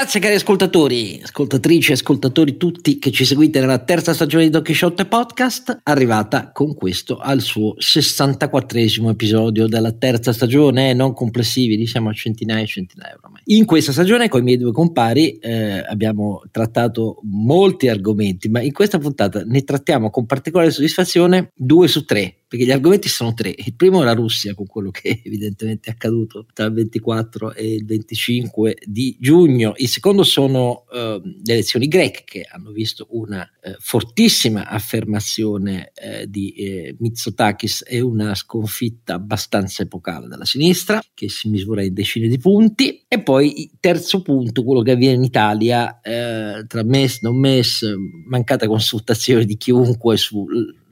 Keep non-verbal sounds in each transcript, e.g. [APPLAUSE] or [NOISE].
Grazie cari ascoltatori, ascoltatrici e ascoltatori tutti che ci seguite nella terza stagione di Don Quixote Podcast, arrivata con questo al suo 64esimo episodio della terza stagione, non complessivi, diciamo a centinaia e centinaia ormai. In questa stagione con i miei due compari eh, abbiamo trattato molti argomenti, ma in questa puntata ne trattiamo con particolare soddisfazione due su tre perché gli argomenti sono tre. Il primo è la Russia, con quello che [LAUGHS] evidentemente è accaduto tra il 24 e il 25 di giugno. Il secondo sono uh, le elezioni greche, che hanno visto una uh, fortissima affermazione uh, di eh, Mitsotakis e una sconfitta abbastanza epocale dalla sinistra, che si misura in decine di punti. E poi il terzo punto, quello che avviene in Italia, tra MES, non MES, mancata consultazione di chiunque su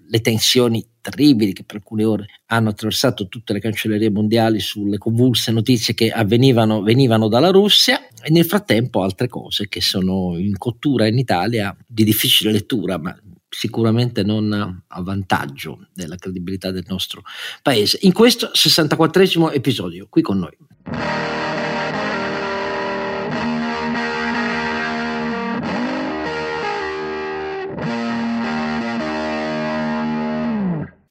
le tensioni terribili che per alcune ore hanno attraversato tutte le cancellerie mondiali sulle convulse notizie che avvenivano venivano dalla Russia e nel frattempo altre cose che sono in cottura in Italia di difficile lettura ma sicuramente non a vantaggio della credibilità del nostro paese in questo 64 episodio qui con noi.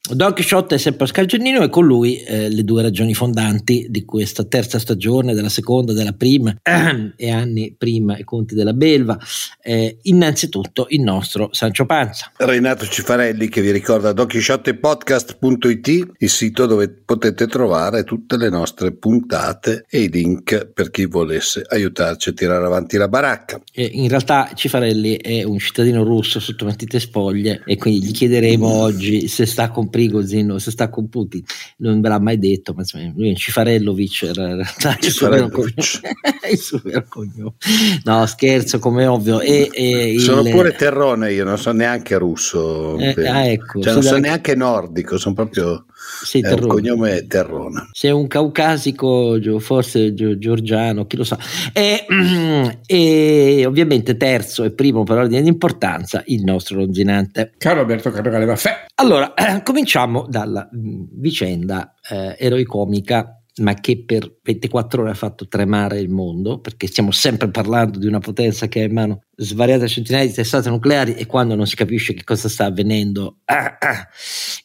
Don Quixote è sempre Oscar Giannino e con lui eh, le due ragioni fondanti di questa terza stagione, della seconda, della prima [CLEARS THROAT] e anni prima e conti della Belva. Eh, innanzitutto il nostro Sancio Panza. Renato Cifarelli che vi ricorda donchisciottepodcast.it, il sito dove potete trovare tutte le nostre puntate e i link per chi volesse aiutarci a tirare avanti la baracca. E in realtà Cifarelli è un cittadino russo sotto matite spoglie e quindi gli chiederemo mm. oggi se sta comprando Prigozhin se sta con Putin non ve l'ha mai detto ma insomma, lui è Cifarellovic era [LAUGHS] [LAUGHS] il suo vero cognome no scherzo come ovvio e, e sono il... pure terrone io non so neanche russo eh, ah, ecco, cioè, non so neanche nordico sono proprio sei è un cognome Terrona. Sei un caucasico, forse georgiano, chi lo sa. E, [CLEARS THROAT] e, ovviamente terzo e primo per ordine di importanza il nostro longinante. Caro Alberto Carnevale Maffè. Allora, eh, [CLEARS THROAT] cominciamo dalla mh, vicenda eh, eroicomica ma che per 24 ore ha fatto tremare il mondo, perché stiamo sempre parlando di una potenza che ha in mano svariate centinaia di testate nucleari e quando non si capisce che cosa sta avvenendo, ah, ah.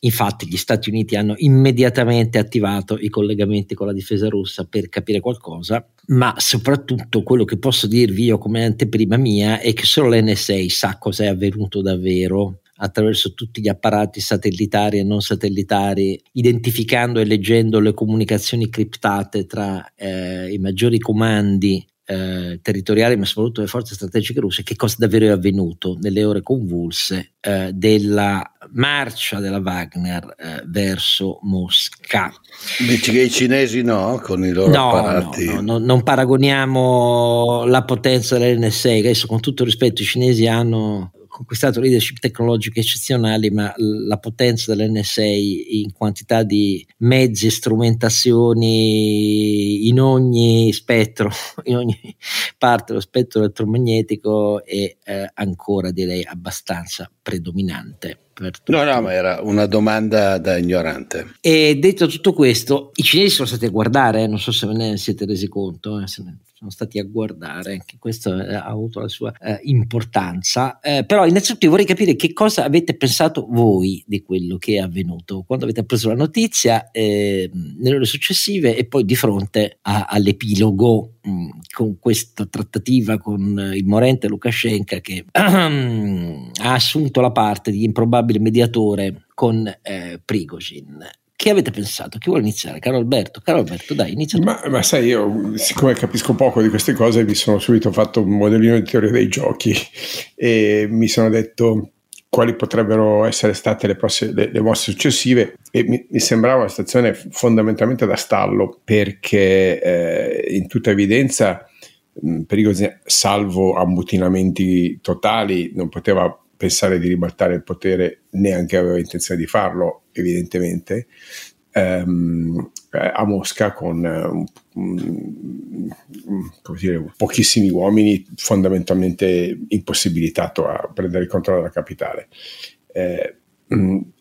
infatti gli Stati Uniti hanno immediatamente attivato i collegamenti con la difesa russa per capire qualcosa, ma soprattutto quello che posso dirvi io come anteprima mia è che solo l'NSA sa cosa è avvenuto davvero attraverso tutti gli apparati satellitari e non satellitari, identificando e leggendo le comunicazioni criptate tra eh, i maggiori comandi eh, territoriali, ma soprattutto le forze strategiche russe, che cosa davvero è avvenuto nelle ore convulse eh, della marcia della Wagner eh, verso Mosca. Dici che i cinesi no, con i loro no, apparati? No, no, non paragoniamo la potenza dell'NSA, adesso con tutto rispetto i cinesi hanno conquistato leadership tecnologiche eccezionali, ma la potenza dell'NSA in quantità di mezzi e strumentazioni in ogni spettro, [LAUGHS] in ogni parte dello spettro elettromagnetico è eh, ancora direi abbastanza predominante. No, no, ma era una domanda da ignorante. E detto tutto questo, i cinesi sono stati a guardare, eh, non so se ve ne siete resi conto, eh, sono stati a guardare, anche questo eh, ha avuto la sua eh, importanza. Eh, però innanzitutto vorrei capire che cosa avete pensato voi di quello che è avvenuto, quando avete preso la notizia, eh, nelle ore successive e poi di fronte a, all'epilogo mh, mm, con questa trattativa con il morente Lukashenko che [CLEARS THROAT] ha assunto la parte di improbabile mediatore con eh, Prigozhin. Che avete pensato? Chi vuole iniziare? Caro Alberto? Caro Alberto, dai, inizia. Ma, ma, sai, io siccome capisco poco di queste cose, mi sono subito fatto un modellino di teoria dei giochi e mi sono detto quali potrebbero essere state le, prossime, le, le mosse successive e mi, mi, sembrava una situazione fondamentalmente da stallo perché eh, in tutta evidenza Pericolosi, salvo ammutinamenti totali, non poteva pensare di ribaltare il potere, neanche aveva intenzione di farlo, evidentemente, ehm, a Mosca con um, dire, pochissimi uomini, fondamentalmente impossibilitato a prendere il controllo della capitale. Eh,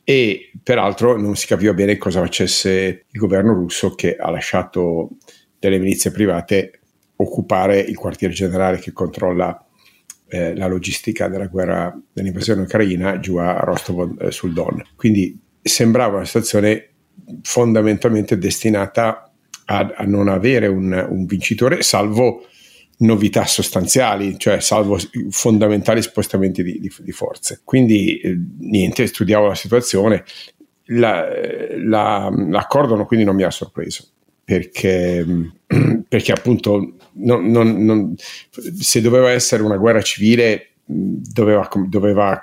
e peraltro non si capiva bene cosa facesse il governo russo che ha lasciato delle milizie private occupare il quartier generale che controlla eh, la logistica della guerra dell'invasione ucraina giù a Rostov eh, sul Don. Quindi sembrava una situazione fondamentalmente destinata a, a non avere un, un, vincitore, salvo novità sostanziali, cioè salvo fondamentali spostamenti di, di, di forze. Quindi eh, niente, studiavo la situazione, la, la, l'accordo quindi non mi ha sorpreso perché, [CLEARS THROAT] perché appunto non, non, non, se doveva essere una guerra civile doveva, doveva,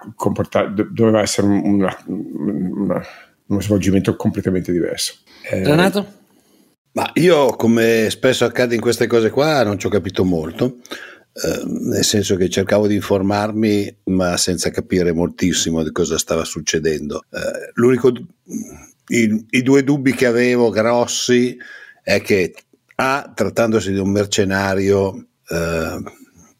doveva essere una, una, uno svolgimento completamente diverso. Eh, Renato? Ma io, come spesso accade in queste cose qua, non ci ho capito molto. Eh, nel senso che cercavo di informarmi, ma senza capire moltissimo di cosa stava succedendo. Eh, l'unico, i, i, due dubbi che avevo grossi è che, A, trattandosi di un mercenario, eh,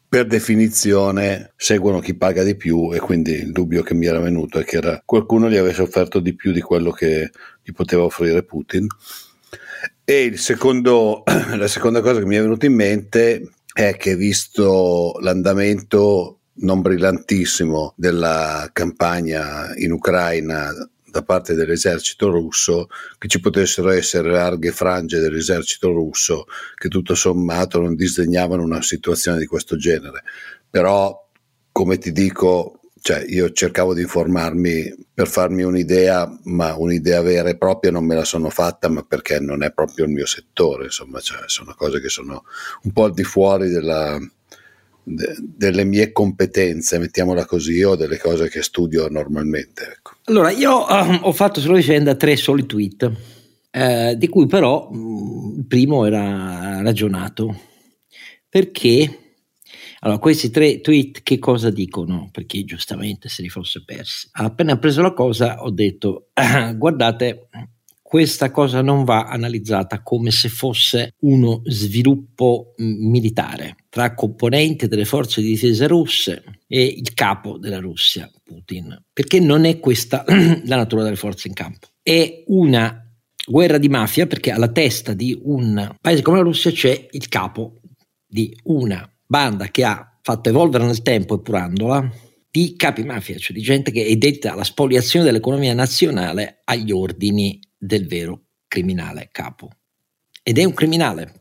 per definizione seguono chi paga di più e quindi il dubbio che mi era venuto è che era qualcuno gli avesse offerto di più di quello che gli poteva offrire Putin. E secondo, [CLEARS THROAT] la seconda cosa che mi è venuta in mente è che visto l'andamento non brillantissimo della campagna in Ucraina da parte dell'esercito russo, che ci potessero essere larghe frange dell'esercito russo che tutto sommato non disdegnavano una situazione di questo genere. Però, come ti dico, cioè io cercavo di informarmi per farmi un'idea, ma un'idea vera e propria non me la sono fatta, ma perché non è proprio il mio settore, insomma, cioè, sono cose che sono un po' al di fuori della, de, delle mie competenze, mettiamola così, o delle cose che studio normalmente. Ecco. Allora, io uh, ho fatto sulla vicenda tre soli tweet, eh, di cui però mh, il primo era ragionato, perché allora, questi tre tweet che cosa dicono? Perché giustamente se li fosse persi. Appena preso la cosa ho detto, ah, [CLEARS THROAT] guardate, questa cosa non va analizzata come se fosse uno sviluppo militare tra componenti delle forze di difesa russe e il capo della Russia, Putin, perché non è questa [CLEARS THROAT] la natura delle forze in campo. È una guerra di mafia perché alla testa di un paese come la Russia c'è il capo di una banda che ha fatto evolvere nel tempo, epurandola, di capi mafia, cioè di gente che è detta alla spoliazione dell'economia nazionale agli ordini del vero criminale capo. Ed è un criminale,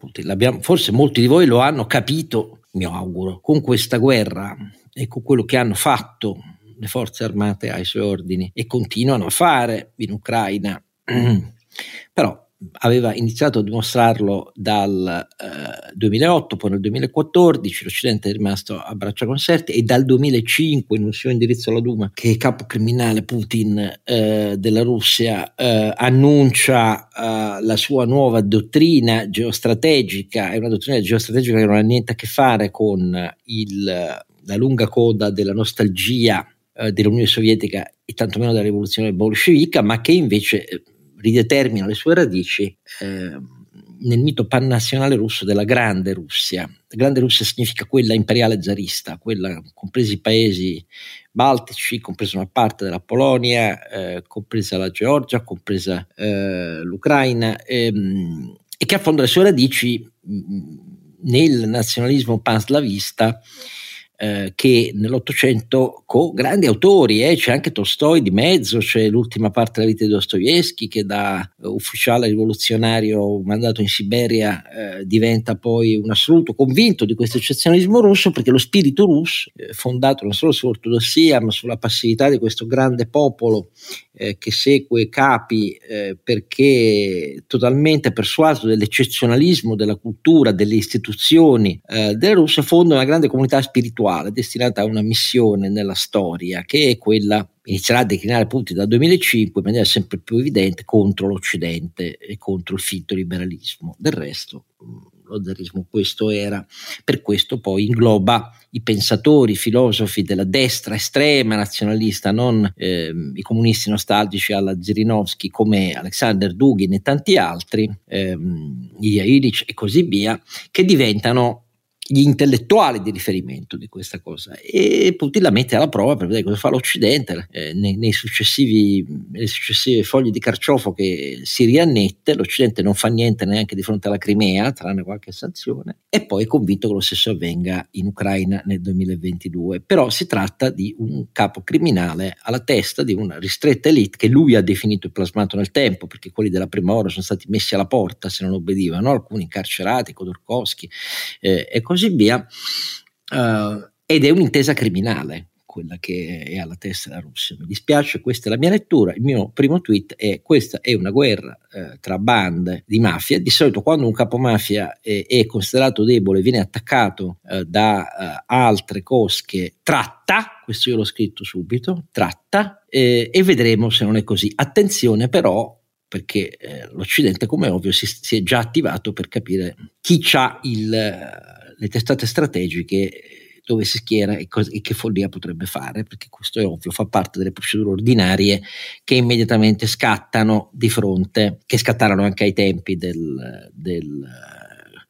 forse molti di voi lo hanno capito, mi auguro, con questa guerra e con quello che hanno fatto le forze armate ai suoi ordini e continuano a fare in Ucraina. [CLEARS THROAT] Però aveva iniziato a dimostrarlo dal eh, 2008, poi nel 2014 l'Occidente è rimasto a braccia conserte e dal 2005 in un suo indirizzo alla Duma che il capo criminale Putin eh, della Russia eh, annuncia eh, la sua nuova dottrina geostrategica, è una dottrina geostrategica che non ha niente a che fare con il, la lunga coda della nostalgia eh, dell'Unione Sovietica e tantomeno della rivoluzione bolscevica, ma che invece eh, ridetermina le sue radici eh, nel mito pannazionale russo della Grande Russia. La Grande Russia significa quella imperiale zarista, quella compresi i paesi baltici, compresa una parte della Polonia, eh, compresa la Georgia, compresa eh, l'Ucraina, ehm, e che affonda le sue radici mh, nel nazionalismo panslavista eh, che nell'Ottocento con grandi autori, eh, c'è anche Tolstoi di mezzo, c'è l'ultima parte della vita di Dostoevsky che da ufficiale rivoluzionario mandato in Siberia eh, diventa poi un assoluto convinto di questo eccezionalismo russo perché lo spirito russo, eh, fondato non solo sull'ortodossia ma sulla passività di questo grande popolo che segue capi perché totalmente persuaso dell'eccezionalismo della cultura, delle istituzioni eh, della Russia, fonda una grande comunità spirituale destinata a una missione nella storia che è quella inizierà a declinare punti dal 2005 in maniera sempre più evidente contro l'Occidente e contro il finto liberalismo. Del resto lo zarismo questo era, per questo poi ingloba i pensatori, i filosofi della destra estrema nazionalista, non eh, i comunisti nostalgici alla Zirinovsky come Alexander Dugin e tanti altri, ehm, Ilya Illich e così via, che diventano gli intellettuali di riferimento di questa cosa. E Putin la mette alla prova per vedere cosa fa l'Occidente eh, nei, nei nelle successive fogli di carciofo che si riannette l'Occidente non fa niente neanche di fronte alla Crimea tranne qualche sanzione e poi è convinto che lo stesso avvenga in Ucraina nel 2022 però si tratta di un capo criminale alla testa di una ristretta elite che lui ha definito e plasmato nel tempo perché quelli della prima ora sono stati messi alla porta se non obbedivano alcuni incarcerati Khodorkovsky eh, e così così via, uh, ed è un'intesa criminale quella che è alla testa della Russia. Mi dispiace, questa è la mia lettura. Il mio primo tweet è: questa è una guerra eh, tra bande di mafia. Di solito, quando un capomafia è, è considerato debole, viene attaccato eh, da eh, altre cosche, tratta. Questo io l'ho scritto subito: tratta, eh, e vedremo se non è così. Attenzione, però. Perché eh, l'Occidente, come ovvio, si, si, è già attivato per capire chi ha il, le testate strategiche dove si schiera e, cosa, e, che follia potrebbe fare, perché questo è ovvio, fa parte delle procedure ordinarie che immediatamente scattano di fronte, che scattarono anche ai tempi del, del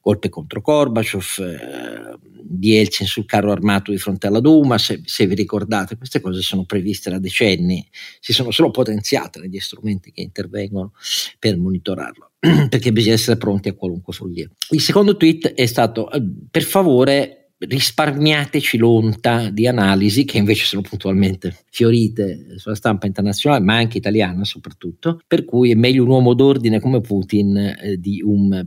golpe contro Gorbaciov, eh, di Eltsin sul carro armato di fronte alla Duma, se, se, vi ricordate, queste cose sono previste da decenni, si sono solo potenziate negli strumenti che intervengono per monitorarlo, [CLEARS THROAT] perché bisogna essere pronti a qualunque follia. Il secondo tweet è stato, eh, per favore risparmiateci l'onta di analisi che invece sono puntualmente fiorite sulla stampa internazionale ma anche italiana soprattutto per cui è meglio un uomo d'ordine come Putin eh, di un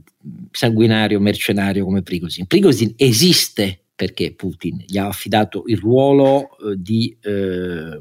sanguinario mercenario come Prigozhin. Prigozhin esiste perché Putin gli ha affidato il ruolo eh, di eh,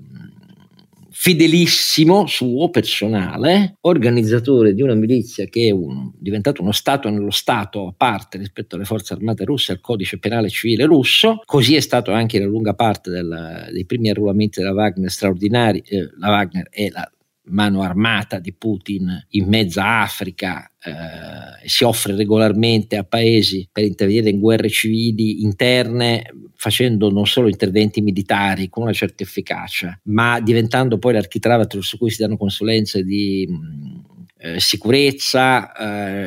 fedelissimo suo personale, organizzatore di una milizia che è un, diventato uno Stato nello Stato a parte rispetto alle forze armate russe al codice penale civile russo. Così è stato anche in lunga parte del, dei primi arruolamenti della Wagner straordinari. Eh, la Wagner è la mano armata di Putin in mezza Africa eh, si offre regolarmente a paesi per intervenire in guerre civili interne facendo non solo interventi militari con una certa efficacia ma diventando poi l'architrave attraverso cui si danno consulenze di mh, eh, sicurezza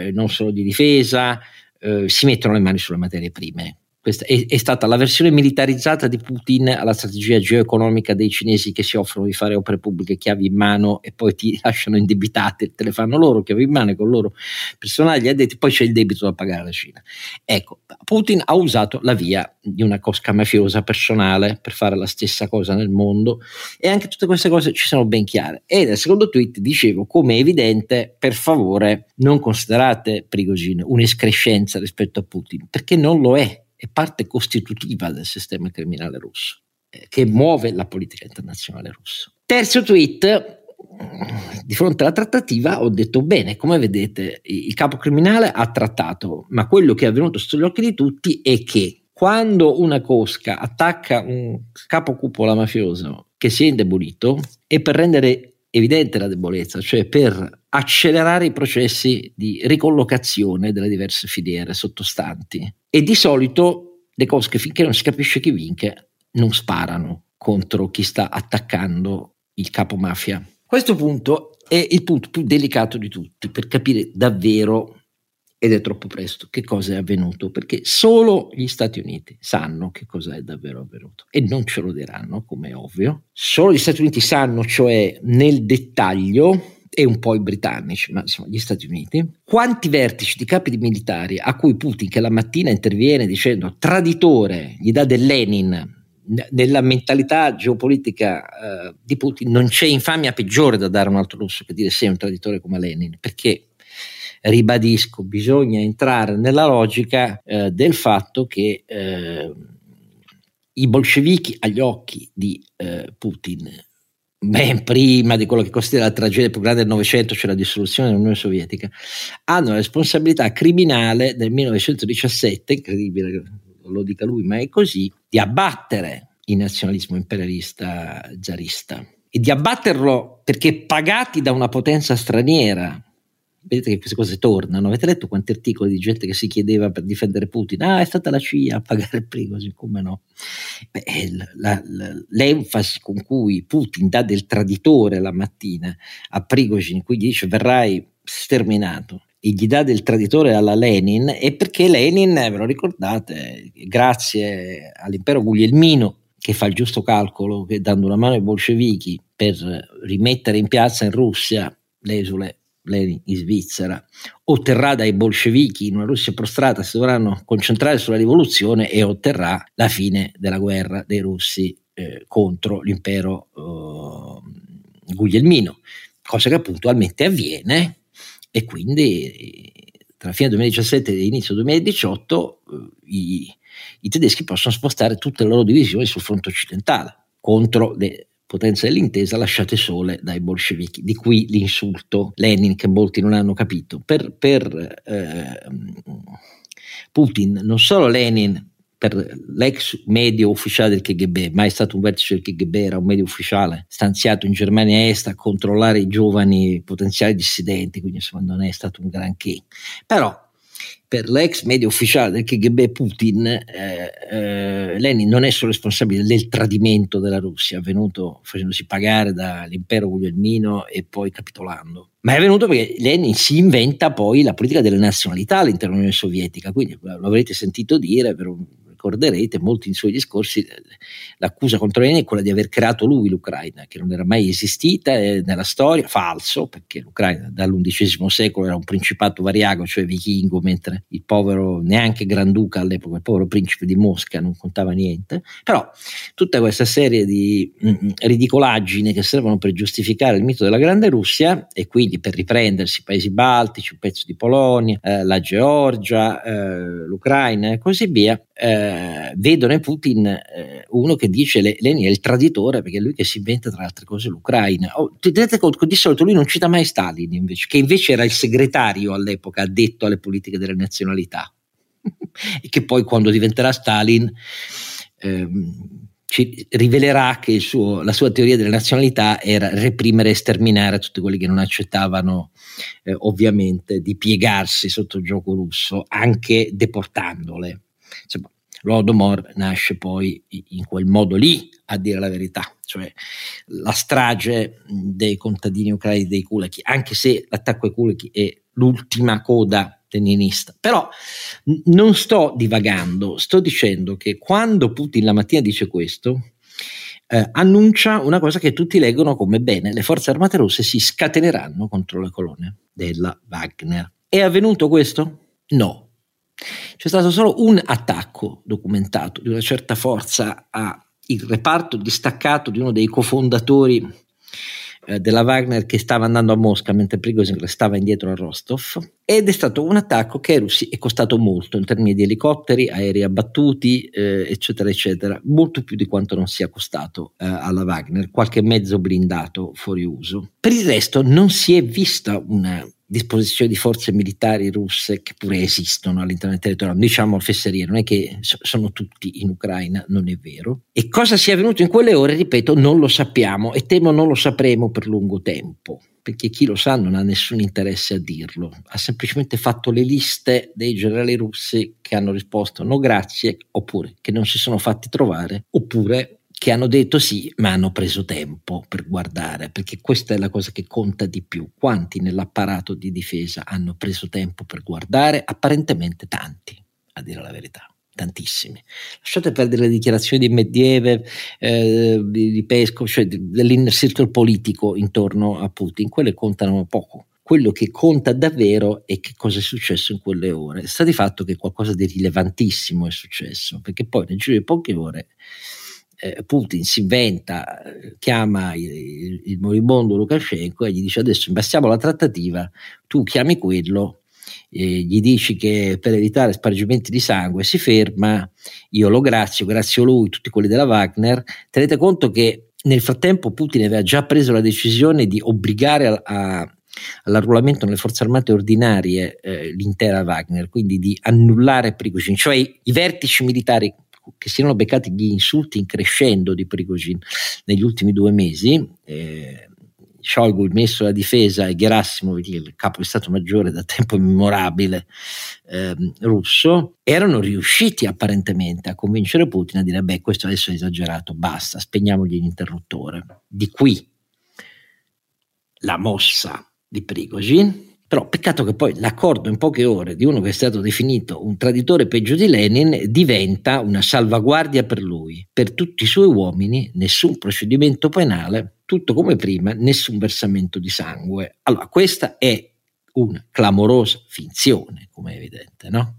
eh, non solo di difesa eh, si mettono le mani sulle materie prime questa è, è, stata la versione militarizzata di Putin alla strategia geoeconomica dei cinesi che si offrono di fare opere pubbliche chiavi in mano e poi ti lasciano indebitate, te le fanno loro chiavi in mano con loro personali addetti, poi c'è il debito da pagare alla Cina. Ecco, Putin ha usato la via di una cosca mafiosa personale per fare la stessa cosa nel mondo e anche tutte queste cose ci sono ben chiare. E nel secondo tweet dicevo, come è evidente, per favore non considerate Prigozhin un'escrescenza rispetto a Putin, perché non lo è è parte costitutiva del sistema criminale russo, eh, che muove la politica internazionale russa. Terzo tweet, di fronte alla trattativa ho detto bene, come vedete il capo criminale ha trattato, ma quello che è avvenuto sugli occhi di tutti è che quando una cosca attacca un capo cupola mafioso che si è indebolito è per rendere evidente la debolezza, cioè per accelerare i processi di ricollocazione delle diverse filiere sottostanti. E di solito le cosche, finché non si capisce chi vince, non sparano contro chi sta attaccando il capo mafia. Questo punto è il punto più delicato di tutti per capire davvero ed è troppo presto. Che cosa è avvenuto? Perché solo gli Stati Uniti sanno che cosa è davvero avvenuto e non ce lo diranno come è ovvio. Solo gli Stati Uniti sanno cioè nel dettaglio e un po' i britannici, ma insomma gli Stati Uniti, quanti vertici di capi di militari a cui Putin che la mattina interviene dicendo traditore, gli dà del Lenin, nella mentalità geopolitica uh, di Putin non c'è infamia peggiore da dare a un altro russo che dire sei un traditore come Lenin, perché ribadisco, bisogna entrare nella logica eh, del fatto che eh, i bolscevichi agli occhi di eh, Putin, ben prima di quello che considera la tragedia più grande del Novecento, cioè la dissoluzione dell'Unione Sovietica, hanno la responsabilità criminale del 1917, incredibile lo dica lui, ma è così, di abbattere il nazionalismo imperialista zarista e di abbatterlo perché pagati da una potenza straniera vedete che queste cose tornano. Avete letto quanti articoli di gente che si chiedeva per difendere Putin? Ah, è stata la CIA a pagare il Prigozhin, come no? Beh, la, la, l'enfasi con cui Putin dà del traditore la mattina a Prigozhin, in cui gli dice verrai sterminato, e gli dà del traditore alla Lenin è perché Lenin, ve lo ricordate, grazie all'impero guglielmino che fa il giusto calcolo che dando una mano ai bolscevichi per rimettere in piazza in Russia l'esule Lenin in Svizzera, otterrà dai bolscevichi in una Russia prostrata, si dovranno concentrare sulla rivoluzione e otterrà la fine della guerra dei russi eh, contro l'impero eh, guglielmino, cosa che puntualmente avviene. E quindi tra fine 2017 e l'inizio 2018 eh, i, i tedeschi possono spostare tutte le loro divisioni sul fronte occidentale contro le potenze dell'intesa lasciate sole dai bolscevichi. Di qui l'insulto Lenin che molti non hanno capito. Per, per eh, Putin non solo Lenin per l'ex medio ufficiale del KGB, mai stato un vertice del KGB, era un medio ufficiale stanziato in Germania Est a controllare i giovani potenziali dissidenti, quindi insomma non è stato un granché. Però per l'ex medio ufficiale del KGB Putin, eh, eh, Lenin non è solo responsabile del tradimento della Russia, avvenuto facendosi pagare dall'impero guglielmino e poi capitolando, ma è avvenuto perché Lenin si inventa poi la politica delle nazionalità all'interno dell'Unione Sovietica, quindi lo avrete sentito dire per un ricorderete, molti in suoi discorsi, eh, l'accusa contro Lenin è quella di aver creato lui l'Ucraina, che non era mai esistita eh, nella storia, falso, perché l'Ucraina dall'undicesimo secolo era un principato variago, cioè vichingo, mentre il povero, neanche Granduca all'epoca, il povero principe di Mosca non contava niente, però tutta questa serie di mh, mm, mm, ridicolaggini che servono per giustificare il mito della grande Russia e quindi per riprendersi i paesi baltici, un pezzo di Polonia, eh, la Georgia, eh, l'Ucraina e così via, eh, vedono in Putin eh, uno che dice Le- Lenin è il traditore perché è lui che si inventa tra le altre cose l'Ucraina. Oh, tenete conto che di solito lui non cita mai Stalin invece, che invece era il segretario all'epoca addetto alle politiche delle nazionalità [LAUGHS] e che poi quando diventerà Stalin ehm, ci rivelerà che suo, la sua teoria delle nazionalità era reprimere e sterminare tutti quelli che non accettavano eh, ovviamente di piegarsi sotto il gioco russo, anche deportandole. L'Odomor nasce poi in quel modo lì, a dire la verità, cioè la strage dei contadini ucraini dei Kulaki, anche se l'attacco ai Kulaki è l'ultima coda leninista. Però non sto divagando, sto dicendo che quando Putin la mattina dice questo, eh, annuncia una cosa che tutti leggono come bene, le forze armate russe si scateneranno contro le colonne della Wagner. È avvenuto questo? No, c'è stato solo un attacco documentato di una certa forza al reparto distaccato di uno dei cofondatori eh, della Wagner che stava andando a Mosca mentre Prigozhin restava indietro a Rostov ed è stato un attacco che ai russi è costato molto in termini di elicotteri, aerei abbattuti eh, eccetera eccetera, molto più di quanto non sia costato eh, alla Wagner, qualche mezzo blindato fuori uso. Per il resto non si è vista una disposizione di forze militari russe che pure esistono all'interno del territorio, diciamo fesserie, non è che sono tutti in Ucraina, non è vero. E cosa sia avvenuto in quelle ore, ripeto, non lo sappiamo e temo non lo sapremo per lungo tempo perché chi lo sa non ha nessun interesse a dirlo, ha semplicemente fatto le liste dei generali russi che hanno risposto no grazie, oppure che non si sono fatti trovare, oppure che hanno detto sì, ma hanno preso tempo per guardare, perché questa è la cosa che conta di più. Quanti nell'apparato di difesa hanno preso tempo per guardare? Apparentemente tanti, a dire la verità. Tantissimi. Lasciate perdere le dichiarazioni di Medvedev, eh, di, di Pesco, cioè dell'inner circle politico intorno a Putin, quelle contano poco quello che conta davvero è che cosa è successo in quelle ore. Sta di fatto che qualcosa di rilevantissimo è successo, perché poi nel giro di poche ore eh, Putin si inventa, chiama il, il moribondo Lukashenko e gli dice adesso imbastiamo la trattativa, tu chiami quello, eh, gli dici che per evitare spargimenti di sangue si ferma, io lo grazio, grazio lui, tutti quelli della Wagner, tenete conto che nel frattempo Putin aveva già preso la decisione di obbligare a, a all'arruolamento nelle forze armate ordinarie eh, l'intera Wagner, quindi di annullare Prigozhin, cioè i vertici militari che si erano beccati gli insulti in crescendo di Prigozhin negli ultimi due mesi. Eh, Shoigu, il ministro della difesa, e Gerassimo, il capo di Stato Maggiore da tempo immemorabile eh, russo, erano riusciti apparentemente a convincere Putin a dire: Beh, questo adesso è esagerato, basta, spegniamogli l'interruttore. Di qui la mossa di Prigozhin Però peccato che poi l'accordo in poche ore di uno che è stato definito un traditore peggio di Lenin diventa una salvaguardia per lui, per tutti i suoi uomini, nessun procedimento penale, tutto come prima, nessun versamento di sangue. Allora, questa è una clamorosa finzione, come è evidente, no?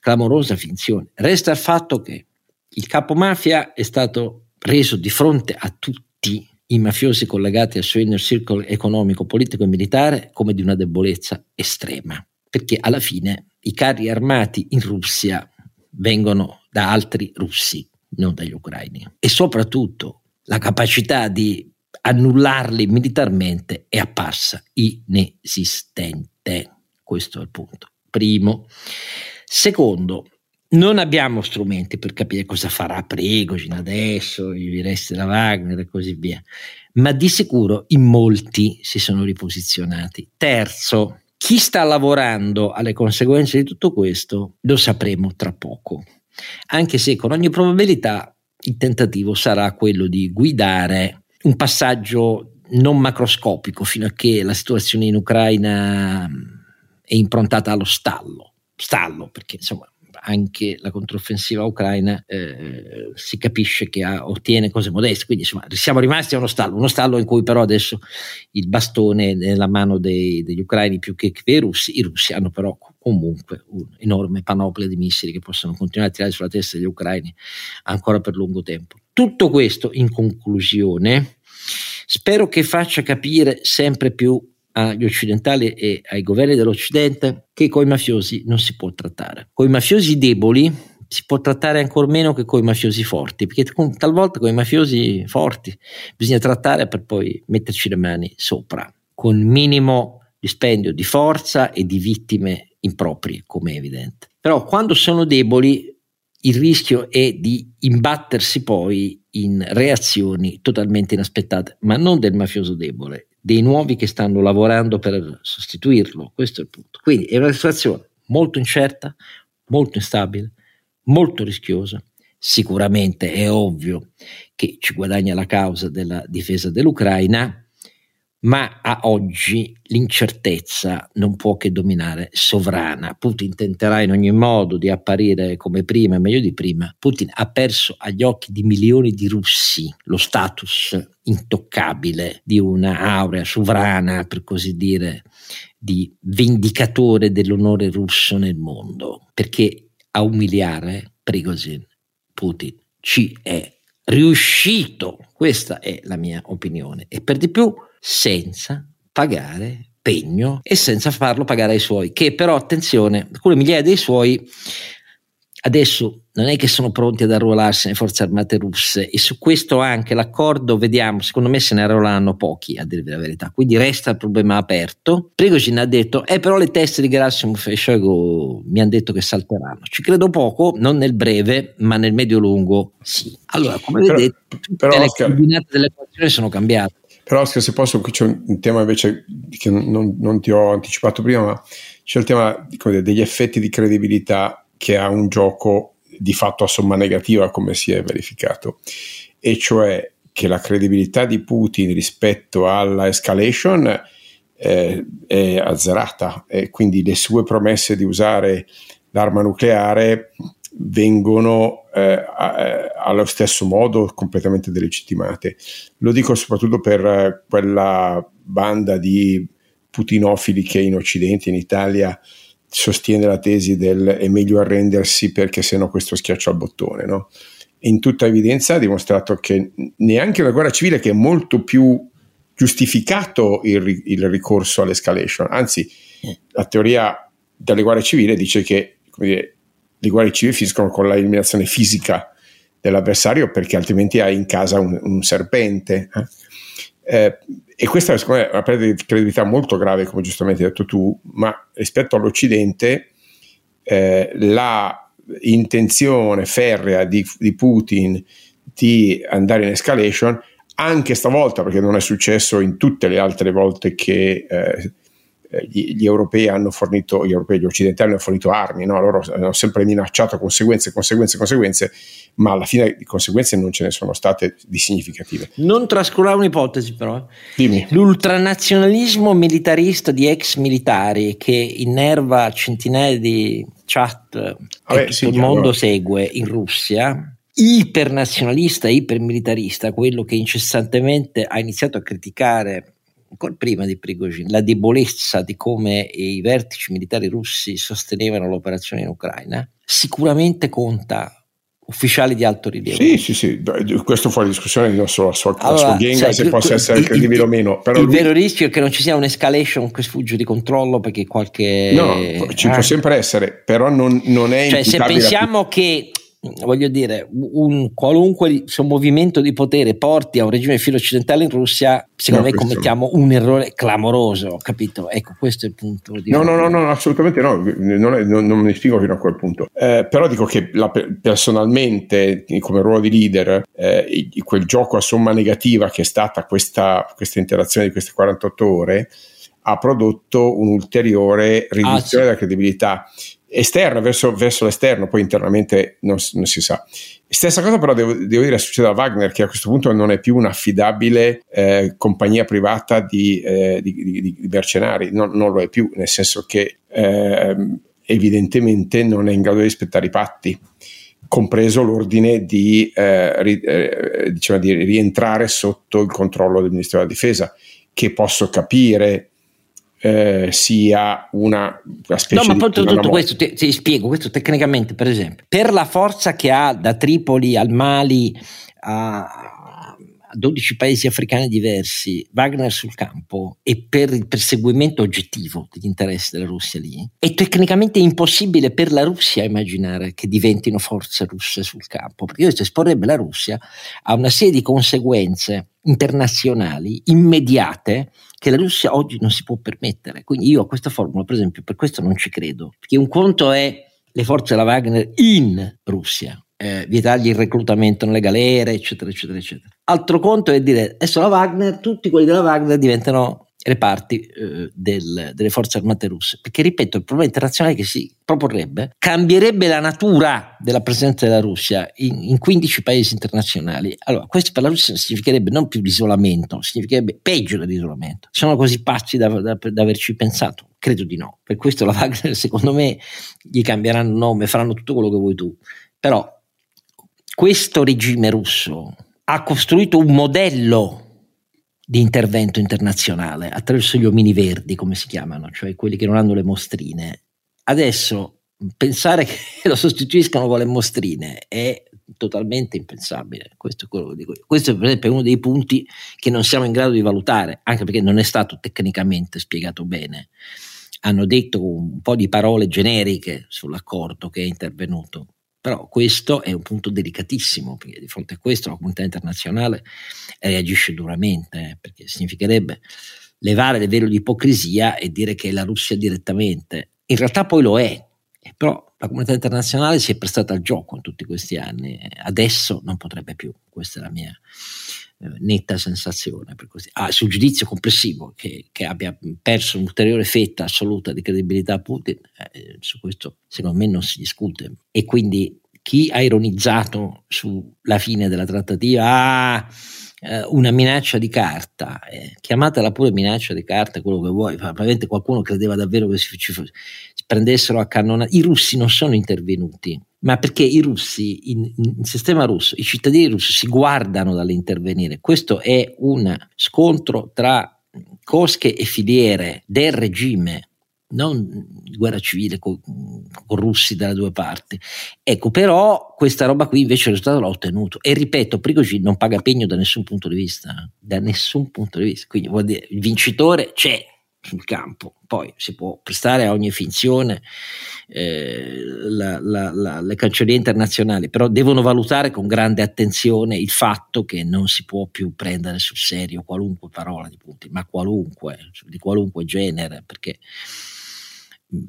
Clamorosa finzione. Resta il fatto che il capo mafia è stato preso di fronte a tutti i mafiosi collegati al suo inner circle economico, politico e militare come di una debolezza estrema, perché alla fine i carri armati in Russia vengono da altri russi, non dagli ucraini. E soprattutto la capacità di annullarli militarmente è apparsa inesistente. Questo è il punto. Primo. Secondo, non abbiamo strumenti per capire cosa farà Prigogine adesso, i resti da Wagner e così via, ma di sicuro in molti si sono riposizionati. Terzo, chi sta lavorando alle conseguenze di tutto questo lo sapremo tra poco, anche se con ogni probabilità il tentativo sarà quello di guidare un passaggio non macroscopico fino a che la situazione in Ucraina è improntata allo stallo. Stallo, perché insomma anche la controffensiva ucraina eh, si capisce che ha, ottiene cose modeste, quindi insomma siamo rimasti a uno stallo, uno stallo in cui però adesso il bastone è nella mano dei, degli ucraini più che dei russi, i russi hanno però comunque un'enorme panoplia di missili che possono continuare a tirare sulla testa degli ucraini ancora per lungo tempo. Tutto questo in conclusione spero che faccia capire sempre più agli occidentali e ai governi dell'Occidente che coi mafiosi non si può trattare. Coi mafiosi deboli si può trattare ancora meno che coi mafiosi forti, perché talvolta con i mafiosi forti bisogna trattare per poi metterci le mani sopra, con minimo dispendio di forza e di vittime improprie, come è evidente. Però quando sono deboli il rischio è di imbattersi poi in reazioni totalmente inaspettate, ma non del mafioso debole, dei nuovi che stanno lavorando per sostituirlo. Questo è il punto. Quindi è una situazione molto incerta, molto instabile, molto rischiosa. Sicuramente è ovvio che ci guadagna la causa della difesa dell'Ucraina, ma a oggi l'incertezza non può che dominare sovrana. Putin tenterà in ogni modo di apparire come prima meglio di prima. Putin ha perso agli occhi di milioni di russi lo status intoccabile di una aurea sovrana, per così dire, di vendicatore dell'onore russo nel mondo, perché a umiliare Prigozhin Putin ci è riuscito. Questa è la mia opinione. E per di più senza pagare pegno e senza farlo pagare ai suoi, che però attenzione, alcune migliaia dei suoi adesso non è che sono pronti ad arruolarsi nelle forze armate russe e su questo anche l'accordo, vediamo, secondo me se ne arruolano pochi a dirvi la verità, quindi resta il problema aperto. Prigozhin ha detto, eh però le teste di Gerasimov e Shoigu mi hanno detto che salteranno. Ci credo poco, non nel breve, ma nel medio-lungo sì. Allora, come però, vedete, però, le Oscar, coordinate dell'equazione sono cambiate. Però se posso, qui c'è un tema invece che non, non ti ho anticipato prima, ma c'è il tema dire, degli effetti di credibilità che ha un gioco di fatto a somma negativa, come si è verificato, e cioè che la credibilità di Putin rispetto alla escalation eh, è azzerata. E quindi le sue promesse di usare l'arma nucleare vengono eh, allo stesso modo completamente delegittimate. Lo dico soprattutto per eh, quella banda di putinofili che in Occidente, in Italia, sostiene la tesi del è meglio arrendersi perché sennò questo schiaccia al bottone. No? In tutta evidenza ha dimostrato che neanche la guerra civile, che è molto più giustificato il, il ricorso all'escalation, anzi la teoria delle guerre civili dice che dire, le guerre civili finiscono con l'eliminazione fisica dell'avversario perché altrimenti hai in casa un, un serpente. Eh? Eh, e questa è una perdita di credibilità molto grave, come giustamente hai detto tu, ma rispetto all'Occidente eh, la intenzione ferrea di, di, Putin di andare in escalation, anche stavolta, perché non è successo in tutte le altre volte che eh, gli, gli, europei hanno fornito, gli europei, gli occidentali hanno fornito armi, no? loro hanno sempre minacciato conseguenze, conseguenze, conseguenze, ma alla fine di conseguenze non ce ne sono state di significative. Non trascurare un'ipotesi però. Eh. Dimmi. L'ultranazionalismo militarista di ex militari che innerva centinaia di chat Vabbè, che tutto il mondo segue in Russia ipernazionalista, ipermilitarista, quello che incessantemente ha iniziato a criticare prima di Prigozhin, la debolezza di come i vertici militari russi sostenevano l'operazione in Ucraina, sicuramente conta ufficiali di alto rilievo. Sì, sì, sì, questo fuori discussione non solo la sua, allora, la sua Genga, se possa essere credibile o meno. Però il lui... vero rischio è che non ci sia un'escalation che sfugge di controllo perché qualche... No, ci eh. può sempre essere, però non, non è... Cioè se pensiamo a... che voglio dire, un qualunque movimento di potere porti a un regime filo occidentale in Russia, secondo no, me commettiamo un errore clamoroso, capito? Ecco, questo è il punto. No, no, no, no, assolutamente no, non, è, non, non mi spiego fino a quel punto. Eh, però dico che la, personalmente, come ruolo di leader, eh, quel gioco a somma negativa che è stata questa, questa interazione di queste 48 ore, ha prodotto un'ulteriore riduzione ah, della credibilità esterna verso, verso, l'esterno, poi internamente non, non, si sa. Stessa cosa però devo, devo, dire succede a Wagner che a questo punto non è più un'affidabile eh, compagnia privata di, eh, di, di, di mercenari, non, non, lo è più, nel senso che eh, evidentemente non è in grado di rispettare i patti compreso l'ordine di, eh, ri, eh, diciamo di rientrare sotto il controllo del Ministero della Difesa, che posso capire eh, sia una, una specie no, ma poi tutto questo ti, ti, spiego questo tecnicamente per esempio per la forza che ha da Tripoli al Mali a, 12 paesi africani diversi, Wagner sul campo e per il perseguimento oggettivo degli interessi della Russia lì, è tecnicamente impossibile per la Russia immaginare che diventino forze russe sul campo, perché questo esporrebbe la Russia a una serie di conseguenze internazionali immediate che la Russia oggi non si può permettere. Quindi io a questa formula, per esempio, per questo non ci credo, perché un conto è le forze della Wagner in Russia, eh, vietargli il reclutamento nelle galere, eccetera, eccetera, eccetera. Altro conto è dire adesso la Wagner, tutti quelli della Wagner diventano reparti eh, del, delle forze armate russe. Perché, ripeto, il problema internazionale che si proporrebbe cambierebbe la natura della presenza della Russia in, in 15 paesi internazionali. Allora, questo per la Russia significherebbe non più l'isolamento, significherebbe peggio dell'isolamento. Sono così pazzi da, da, da averci pensato? Credo di no. Per questo la [LAUGHS] Wagner, secondo me, gli cambieranno nome, faranno tutto quello che vuoi tu. Però questo regime russo ha costruito un modello di intervento internazionale attraverso gli omini verdi, come si chiamano, cioè quelli che non hanno le mostrine. Adesso pensare che [LAUGHS] lo sostituiscano con le mostrine è totalmente impensabile. Questo è, quello che dico. Questo è per esempio uno dei punti che non siamo in grado di valutare, anche perché non è stato tecnicamente spiegato bene. Hanno detto un po' di parole generiche sull'accordo che è intervenuto, però questo è un punto delicatissimo, perché di fronte a questo la comunità internazionale reagisce duramente, eh, perché significherebbe levare il velo di ipocrisia e dire che è la Russia direttamente. In realtà poi lo è, però la comunità internazionale si è prestata al gioco in tutti questi anni, adesso non potrebbe più, questa è la mia eh, netta sensazione. Per così. Ah, sul giudizio complessivo che, che, abbia perso un'ulteriore fetta assoluta di credibilità a Putin, eh, su questo secondo me non si discute. E quindi chi ha ironizzato sulla fine della trattativa, ah, eh, una minaccia di carta, eh, chiamatela pure minaccia di carta, quello che vuoi, probabilmente qualcuno credeva davvero che si, ci, si prendessero a cannonate. I russi non sono intervenuti ma perché i russi, in, in, sistema russo, i cittadini russi si guardano dall'intervenire. Questo è un scontro tra cosche e filiere del regime, non guerra civile con, con russi dalle due parti. Ecco, però questa roba qui invece il risultato l'ha ottenuto. E ripeto, Prigozhin non paga pegno da nessun punto di vista, da nessun punto di vista. Quindi vuol dire, il vincitore c'è, sul campo. Poi si può prestare a ogni finzione eh, la, la, la, le cancellerie internazionali, però devono valutare con grande attenzione il fatto che non si può più prendere sul serio qualunque parola di Putin, ma qualunque, di qualunque genere, perché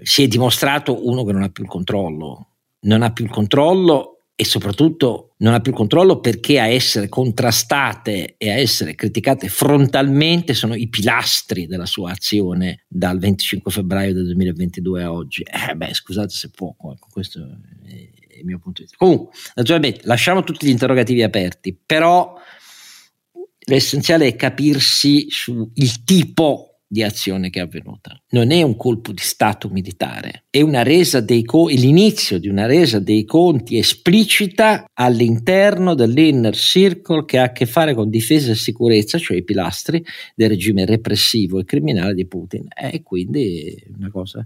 si è dimostrato uno che non ha più il controllo, non ha più il controllo e soprattutto non ha più controllo perché a essere contrastate e a essere criticate frontalmente sono i pilastri della sua azione dal 25 febbraio del 2022 a oggi. Eh beh, scusate se poco, ecco, questo è il mio punto di vista. Comunque, naturalmente, lasciamo tutti gli interrogativi aperti, però l'essenziale è capirsi sul tipo di azione che è avvenuta. Non è un colpo di Stato militare, è una resa dei conti, l'inizio di una resa dei conti esplicita all'interno dell'inner circle che ha a che fare con difesa e sicurezza, cioè i pilastri del regime repressivo e criminale di Putin. E quindi una cosa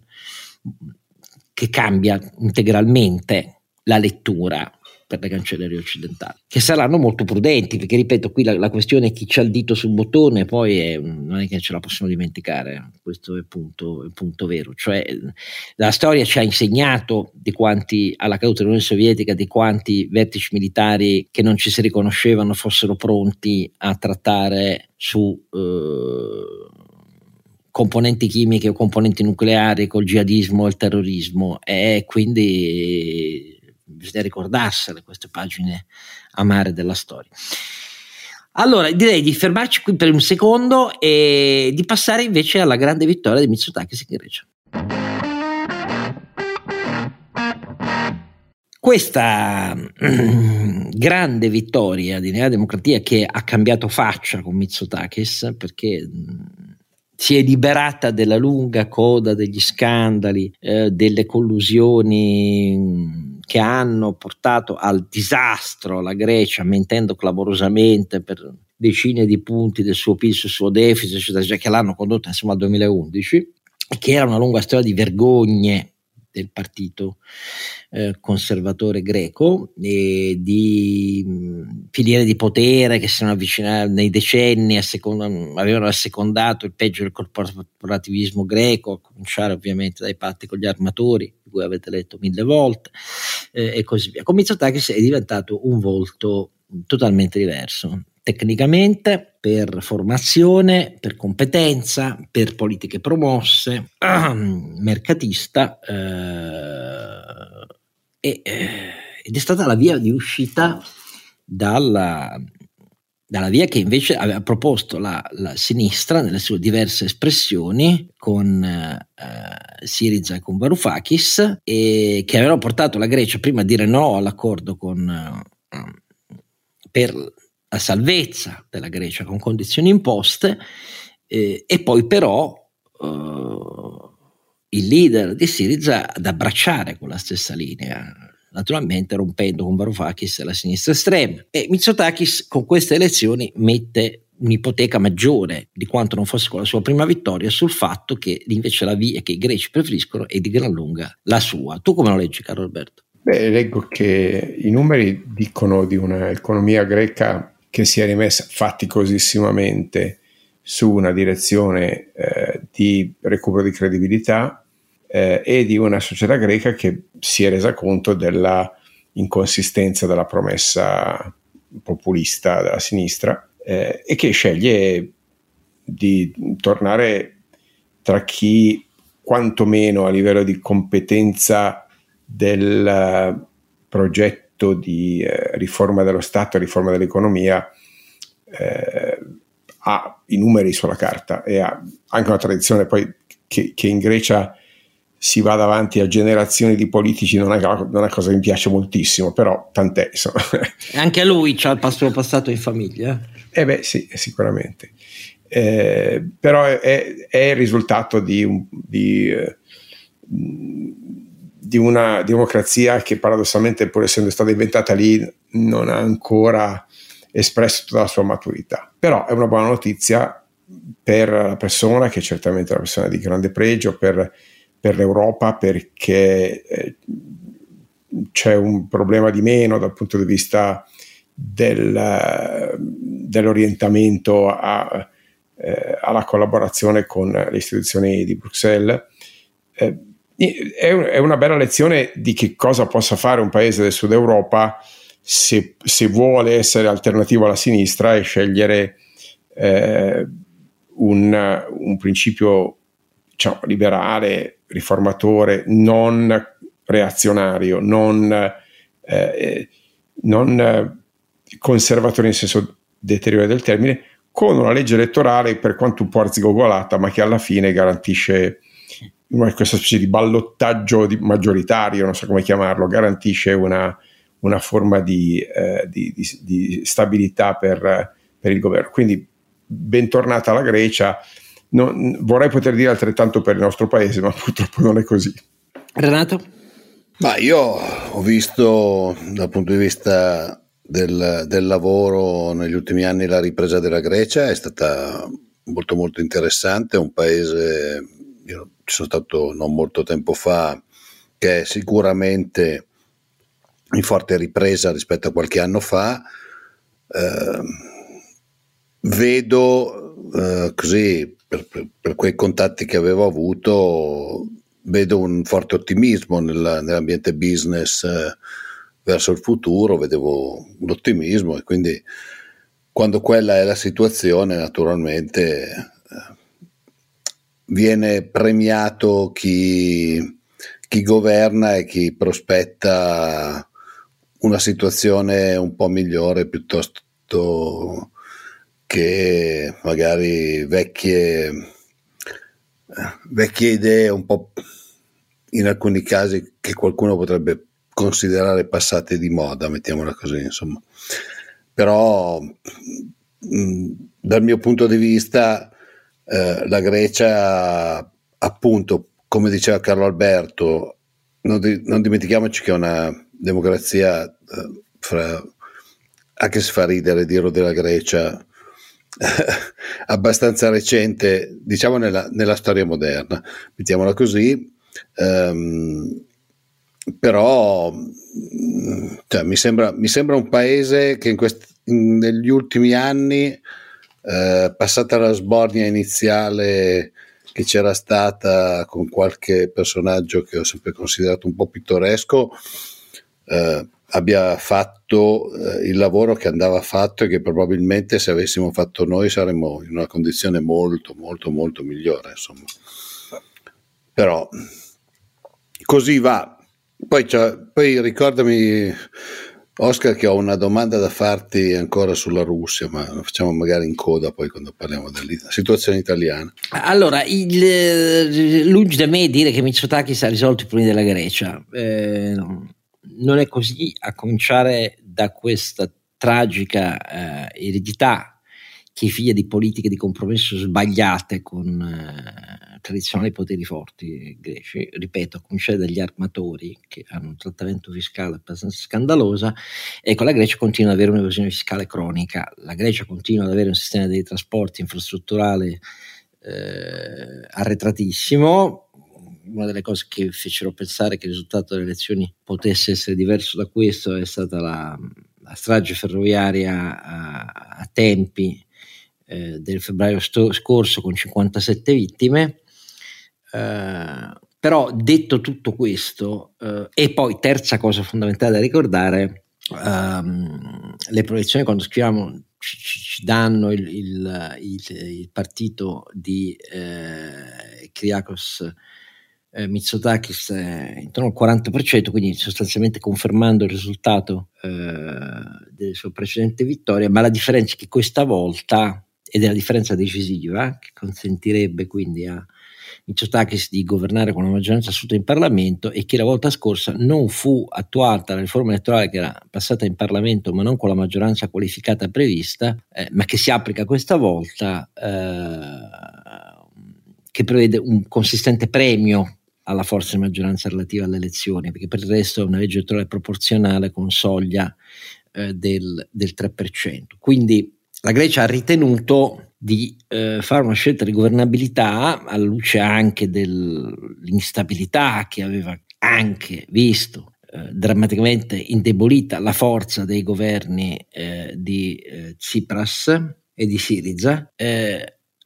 che cambia integralmente la lettura per le cancellerie occidentali, che saranno molto prudenti, perché ripeto, qui la, la questione è chi c'ha il dito sul bottone, poi è, non è che ce la possiamo dimenticare, questo è il punto, punto vero, cioè la storia ci ha insegnato di quanti alla caduta dell'Unione Sovietica, di quanti vertici militari che non ci si riconoscevano fossero pronti a trattare su... Eh, componenti chimiche o componenti nucleari col jihadismo e il terrorismo. E quindi bisogna ricordarsele queste pagine amare della storia. Allora, direi di fermarci qui per un secondo e di passare invece alla grande vittoria di Mitsotakis in Grecia. Questa [CLEARS THROAT] grande vittoria di Nea Democratia che ha cambiato faccia con Mitsotakis perché si è liberata della lunga coda degli scandali, eh, delle collusioni che hanno portato al disastro la Grecia, mentendo clamorosamente per decine di punti del suo PIL, sul suo deficit, eccetera, cioè che l'hanno condotta insomma al 2011, e che era una lunga storia di vergogne del partito eh, conservatore greco e di mh, filiere di potere che si sono avvicinate nei decenni, assecond- avevano assecondato il peggio del corporativismo greco, a cominciare ovviamente dai patti con gli armatori, di cui avete letto mille volte, eh, e così via. Con Mitsotakis è diventato un volto totalmente diverso tecnicamente, per formazione, per competenza, per politiche promosse, [CLEARS THROAT] mercatista eh, eh, ed è stata la via di uscita dalla, dalla via che invece aveva proposto la, la, sinistra nelle sue diverse espressioni con eh, Siriza e con Varoufakis e che avevano portato la Grecia prima a dire no all'accordo con, eh, per la salvezza della Grecia con condizioni imposte eh, e poi però eh, il leader di Siriza ad abbracciare quella stessa linea, naturalmente rompendo con Varoufakis la sinistra estrema. E Mitsotakis con queste elezioni mette un'ipoteca maggiore di quanto non fosse con la sua prima vittoria sul fatto che invece la via che i greci preferiscono è di gran lunga la sua. Tu come lo leggi, caro Alberto? Beh, leggo che i numeri dicono di un'economia greca che si è rimessa faticosissimamente su una direzione eh, di recupero di credibilità eh, e di una società greca che si è resa conto della inconsistenza della promessa populista della sinistra eh, e che sceglie di tornare tra chi quantomeno a livello di competenza del progetto di eh, riforma dello Stato, riforma dell'economia, eh, ha i numeri sulla carta e ha anche una tradizione poi che, che in Grecia si va davanti a generazioni di politici non è, non è una cosa che mi piace moltissimo, però tant'è. Insomma. Anche a lui c'ha il suo passato in famiglia. Eh beh sì, sicuramente. Eh, però è, è, il risultato di, un, di, eh, di una democrazia che paradossalmente, pur essendo stata inventata lì, non ha ancora espresso tutta la sua maturità. Però è una buona notizia per la persona, che è certamente è una persona di grande pregio, per, per l'Europa, perché eh, c'è un problema di meno dal punto di vista del, dell'orientamento a, eh, alla collaborazione con le istituzioni di Bruxelles. Eh, è, una bella lezione di che cosa possa fare un paese del sud Europa se, se vuole essere alternativo alla sinistra e scegliere eh, un, un, principio diciamo, liberale, riformatore, non reazionario, non, eh, non eh, conservatori in senso deteriore del termine, con una legge elettorale per quanto un po' arzigogolata, ma che alla fine garantisce questa specie di ballottaggio di maggioritario, non so come chiamarlo, garantisce una, una forma di, eh, di, di, di stabilità per, per, il governo. Quindi bentornata alla Grecia. Non, vorrei poter dire altrettanto per il nostro paese, ma [LAUGHS] purtroppo non è così. Renato? Ma io ho visto dal punto di vista del, del, lavoro negli ultimi anni la ripresa della Grecia è stata molto molto interessante, un paese, io ci sono stato non molto tempo fa, che è sicuramente in forte ripresa rispetto a qualche anno fa. Eh, vedo eh, così, per, per, per, quei contatti che avevo avuto, vedo un forte ottimismo nella, nell'ambiente business eh, verso il futuro, vedevo un ottimismo e quindi quando quella è la situazione naturalmente eh, viene premiato chi, chi governa e chi prospetta una situazione un po' migliore piuttosto che magari vecchie, vecchie idee un po' in alcuni casi che qualcuno potrebbe considerare passate di moda, mettiamola così, insomma. Però mh, dal mio punto di vista eh, la Grecia, appunto, come diceva Carlo Alberto, non, di, non dimentichiamoci che è una democrazia, eh, fra, anche se fa ridere dirlo della Grecia, [LAUGHS] abbastanza recente, diciamo nella, nella, storia moderna, mettiamola così, um, però cioè, mi, sembra, mi, sembra, un paese che quest, negli ultimi anni, eh, passata la sbornia iniziale che c'era stata con qualche personaggio che ho sempre considerato un po' pittoresco, eh, abbia fatto eh, il lavoro che andava fatto e che probabilmente se avessimo fatto noi saremmo in una condizione molto molto molto migliore insomma però così va poi, poi ricordami Oscar che ho una domanda da farti ancora sulla Russia, ma lo facciamo magari in coda poi quando parliamo della situazione italiana. Allora, il, lungi da me dire che Mitsotakis ha risolto i problemi della Grecia. Eh, no non è così, a cominciare da questa tragica eh, eredità che è figlia di politiche di compromesso sbagliate con eh, tradizionali poteri forti greci, ripeto, a cominciare dagli armatori che hanno un trattamento fiscale abbastanza scandalosa, ecco la Grecia continua ad avere un'evasione fiscale cronica, la Grecia continua ad avere un sistema dei trasporti infrastrutturale eh, arretratissimo, una delle cose che fecero pensare che il risultato delle elezioni potesse essere diverso da questo è stata la, la strage ferroviaria a, a tempi eh, del febbraio sto, scorso con 57 vittime. Eh, però detto tutto questo, eh, e poi terza cosa fondamentale da ricordare, ehm, le proiezioni quando scriviamo ci, ci danno il, il, il, il, partito di eh, Kyriakos eh, Mitsotakis è intorno al 40%, quindi sostanzialmente confermando il risultato eh, delle sue precedenti vittorie, ma la differenza è che questa volta, ed è la differenza decisiva, che consentirebbe quindi a Mitsotakis di governare con una maggioranza assoluta in Parlamento e che la volta scorsa non fu attuata la riforma elettorale che era passata in Parlamento ma non con la maggioranza qualificata prevista, eh, ma che si applica questa volta, eh, che prevede un consistente premio alla forza di maggioranza relativa alle elezioni, perché per il resto è una legge elettorale proporzionale con soglia eh, del, del 3%. Quindi la Grecia ha ritenuto di eh, fare una scelta di governabilità alla luce anche dell'instabilità che aveva anche visto eh, drammaticamente indebolita la forza dei governi eh, di eh, Tsipras e di Siriza,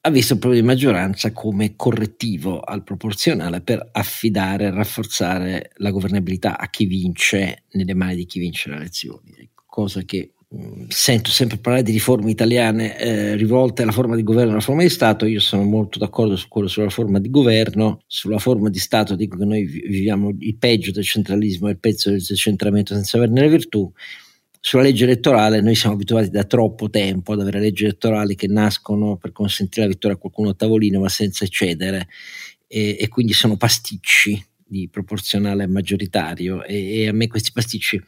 visto il problema di maggioranza come correttivo al proporzionale per affidare e rafforzare la governabilità a chi vince nelle mani di chi vince le elezioni, cosa che mm, sento sempre parlare di riforme italiane eh, rivolte alla forma di governo e alla forma di Stato, io sono molto d'accordo su quello sulla forma di governo, sulla forma di Stato dico che noi viviamo il peggio del centralismo e il pezzo del decentramento senza averne le virtù, sulla legge elettorale noi siamo abituati da troppo tempo ad avere leggi elettorali che nascono per consentire la vittoria a qualcuno a tavolino ma senza eccedere. E, e quindi sono pasticci di proporzionale maggioritario. E, e, a me questi pasticci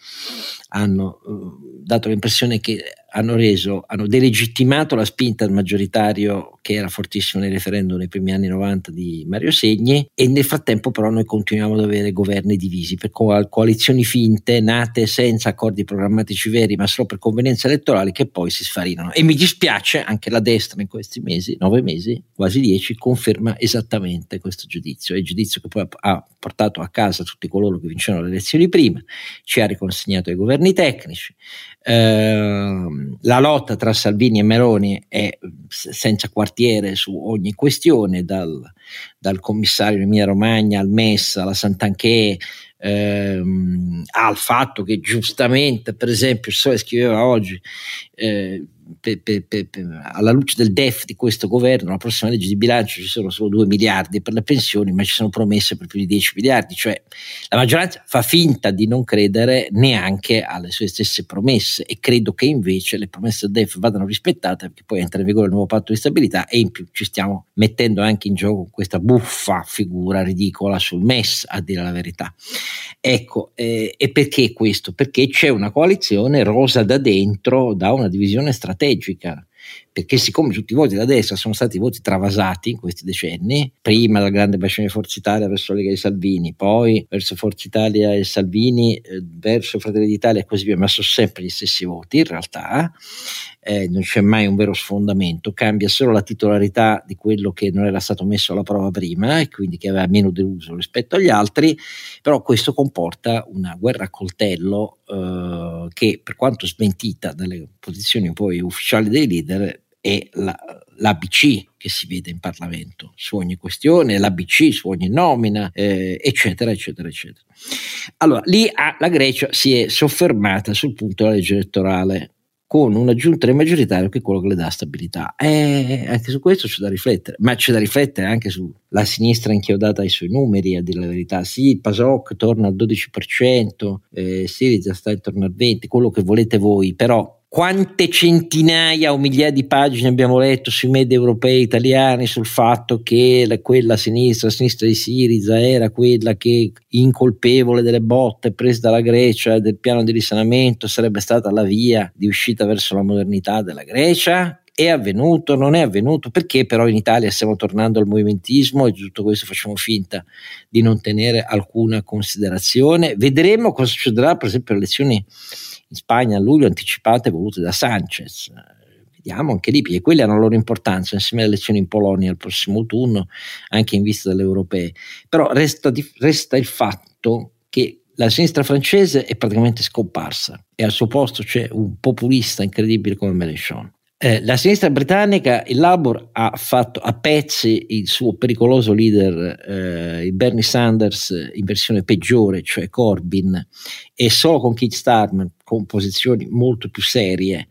hanno uh, dato l'impressione che hanno reso, hanno delegittimato la spinta al maggioritario che era fortissimo nel referendum nei primi anni 90 di Mario Segni e nel frattempo però noi continuiamo ad avere governi divisi per coalizioni finte nate senza accordi programmatici veri ma solo per convenienze elettorali che poi si sfarinano. E mi dispiace anche la destra in questi mesi, nove mesi, quasi dieci, conferma esattamente questo giudizio, è il giudizio che poi ha portato a casa tutti coloro che vincevano le elezioni prima, ci ha riconsegnato ai governi tecnici, eh, la lotta tra Salvini e Meloni è senza quartiere su ogni questione, dal, dal commissario Emilia Romagna al MES alla Sant'Anché ehm, al fatto che giustamente, per esempio, Sole scriveva oggi eh, pe, pe, pe, alla luce del DEF di questo governo, la prossima legge di bilancio ci sono solo 2 miliardi per le pensioni, ma ci sono promesse per più di 10 miliardi, cioè la maggioranza fa finta di non credere neanche alle sue stesse promesse e credo che invece le promesse del DEF vadano rispettate perché poi entra in vigore il nuovo patto di stabilità e in più ci stiamo mettendo anche in gioco questa buffa figura ridicola sul MES, a dire la verità. Ecco, eh, e perché questo? Perché c'è una coalizione rosa da dentro da una divisione strategica strategica, perché siccome tutti i voti da destra sono stati voti travasati in questi decenni, prima dal grande bacino di Forza Italia verso Lega di Salvini, poi verso Forza Italia e Salvini, eh, verso Fratelli d'Italia e così via, ma sono sempre gli stessi voti in realtà, eh, non c'è mai un vero sfondamento, cambia solo la titolarità di quello che non era stato messo alla prova prima e quindi che aveva meno deluso rispetto agli altri, però questo comporta una guerra a coltello eh, che per quanto smentita dalle posizioni poi ufficiali dei leader è la, l'ABC che si vede in Parlamento su ogni questione, l'ABC su ogni nomina, eh, eccetera, eccetera, eccetera. Allora, lì ah, la Grecia si è soffermata sul punto della legge elettorale con una giunta maggioritaria che è quello che le dà stabilità. E anche su questo c'è da riflettere, ma c'è da riflettere anche sulla sinistra inchiodata ai suoi numeri, a dire la verità. Sì, PASOK torna al 12%, eh, Siriza sta intorno al 20%, quello che volete voi, però quante centinaia o migliaia di pagine abbiamo letto sui media europei italiani sul fatto che la, quella sinistra, la sinistra di Siriza era quella che incolpevole delle botte prese dalla Grecia e del piano di risanamento sarebbe stata la via di uscita verso la modernità della Grecia? È avvenuto, non è avvenuto, perché però in Italia stiamo tornando al movimentismo e tutto questo facciamo finta di non tenere alcuna considerazione. Vedremo cosa succederà, per esempio, alle elezioni in Spagna a luglio anticipate volute da Sanchez. Vediamo anche lì, perché quelle hanno la loro importanza insieme alle elezioni in Polonia al prossimo autunno, anche in vista delle europee. Però resta, di, resta il fatto che la sinistra francese è praticamente scomparsa e al suo posto c'è un populista incredibile come Mélenchon. Eh, la sinistra britannica, il Labour, ha fatto a pezzi il suo pericoloso leader, eh, Bernie Sanders, in versione peggiore, cioè Corbyn, e solo con Keith Starmer, con posizioni molto più serie,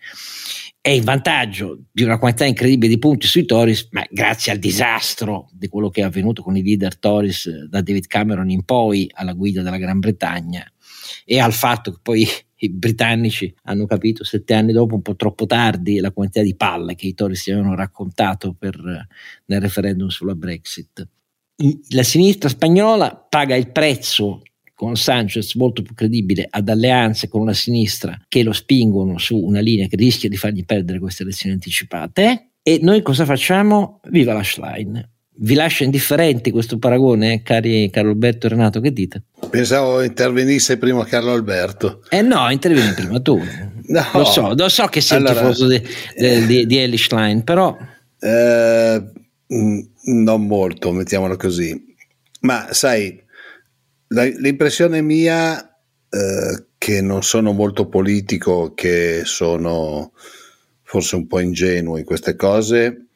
è in vantaggio di una quantità incredibile di punti sui Tories, ma grazie al disastro di quello che è avvenuto con i leader Tories da David Cameron in poi alla guida della Gran Bretagna e al fatto che poi i britannici hanno capito sette anni dopo, un po' troppo tardi, la quantità di palle che i Tories si avevano raccontato per, nel referendum sulla Brexit. La sinistra spagnola paga il prezzo con Sanchez molto più credibile ad alleanze con una sinistra che lo spingono su una linea che rischia di fargli perdere queste elezioni anticipate. E noi cosa facciamo? Viva la Schlein! Vi lascia indifferenti questo paragone, eh, cari Carlo Alberto e Renato? Che dite? Pensavo intervenisse prima Carlo Alberto. Eh no, intervieni prima tu. [LAUGHS] no. Lo so, lo so che sei allora, tifoso di, eh, di, di Ellie Schlein, però... Eh, non molto, mettiamolo così. Ma sai, la, l'impressione mia eh, che non sono molto politico, che sono forse un po' ingenuo in queste cose,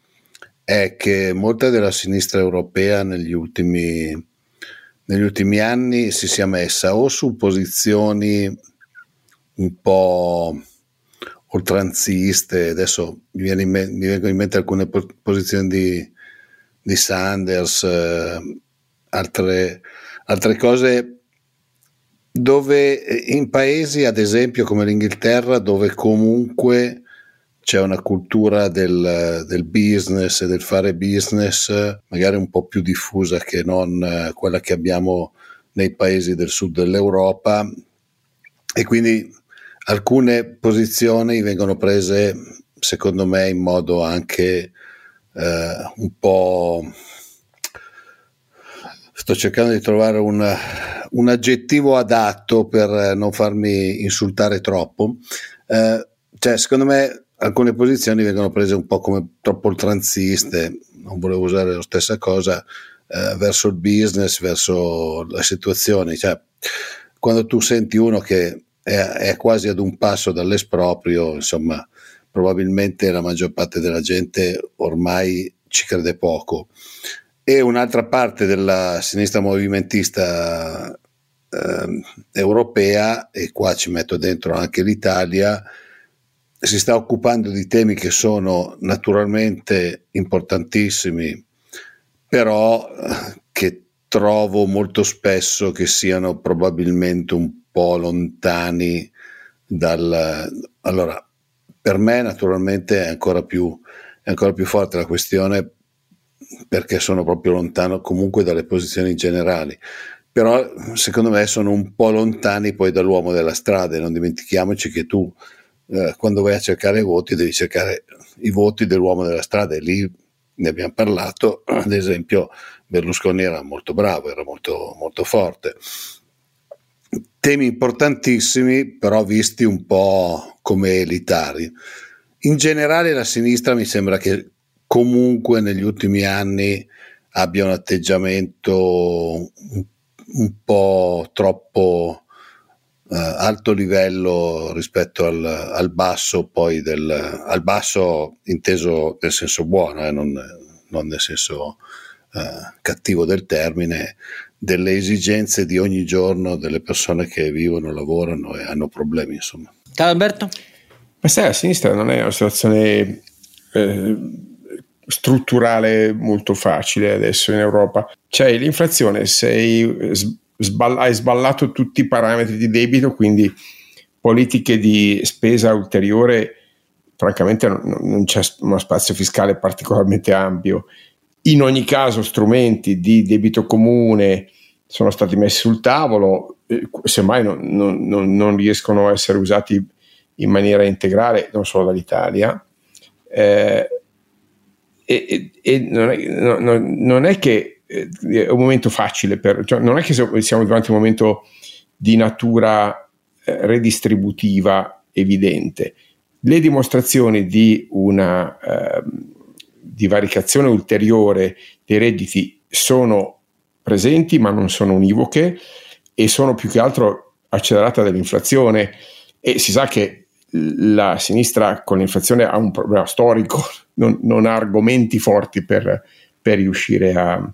è che molta della sinistra europea negli ultimi, negli ultimi anni si sia messa o su posizioni un po' oltranziste, adesso mi, viene in me, mi vengono in mente alcune posizioni di, di Sanders, eh, altre, altre cose dove eh, in paesi, ad esempio come l'Inghilterra, dove comunque c'è una cultura del, del, business e del fare business magari un po' più diffusa che non eh, quella che abbiamo nei paesi del sud dell'Europa. E quindi alcune posizioni vengono prese secondo me in modo anche eh, un po' sto cercando di trovare un, un, aggettivo adatto per non farmi insultare troppo. Eh, cioè secondo me alcune posizioni vengono prese un po' come troppo oltranziste non volevo usare la stessa cosa eh, verso il business verso le situazioni cioè quando tu senti uno che è, è quasi ad un passo dall'esproprio insomma probabilmente la maggior parte della gente ormai ci crede poco. E un'altra parte della sinistra movimentista eh, europea, e qua ci metto dentro anche l'Italia, si sta occupando di temi che sono naturalmente importantissimi, però eh, che trovo molto spesso che siano probabilmente un po' lontani dal... Allora, per me naturalmente è ancora più, è ancora più forte la questione perché sono proprio lontano comunque dalle posizioni generali però secondo me sono un po' lontani poi dall'uomo della strada e non dimentichiamoci che tu eh, quando vai a cercare i voti devi cercare i voti dell'uomo della strada e lì ne abbiamo parlato ad esempio Berlusconi era molto bravo era molto, molto forte temi importantissimi però visti un po' come elitari. In generale la sinistra mi sembra che comunque negli ultimi anni abbia un atteggiamento un, un po' troppo uh, alto livello rispetto al, al basso, poi del, al basso inteso nel senso buono, eh, non, non, nel senso uh, cattivo del termine, delle esigenze di ogni giorno delle persone che vivono, lavorano e hanno problemi, insomma. Ciao Alberto. Ma sai, a sinistra non è una situazione eh, strutturale molto facile adesso in Europa. C'è l'inflazione, sei, sball- hai sballato tutti i parametri di debito, quindi politiche di spesa ulteriore, francamente non, non c'è uno spazio fiscale particolarmente ampio. In ogni caso strumenti di debito comune sono stati messi sul tavolo, eh, semmai non, non, non, riescono a essere usati in maniera integrale non solo dall'Italia. Eh, e, e non, è, no, non, è, che è un momento facile, per, cioè non è che siamo davanti a un momento di natura eh, redistributiva evidente. Le dimostrazioni di una eh, divaricazione ulteriore dei redditi sono presenti ma non sono univoche e sono più che altro accelerate dall'inflazione e si sa che la sinistra con l'inflazione ha un problema storico, [LAUGHS] non, non ha argomenti forti per, per riuscire a,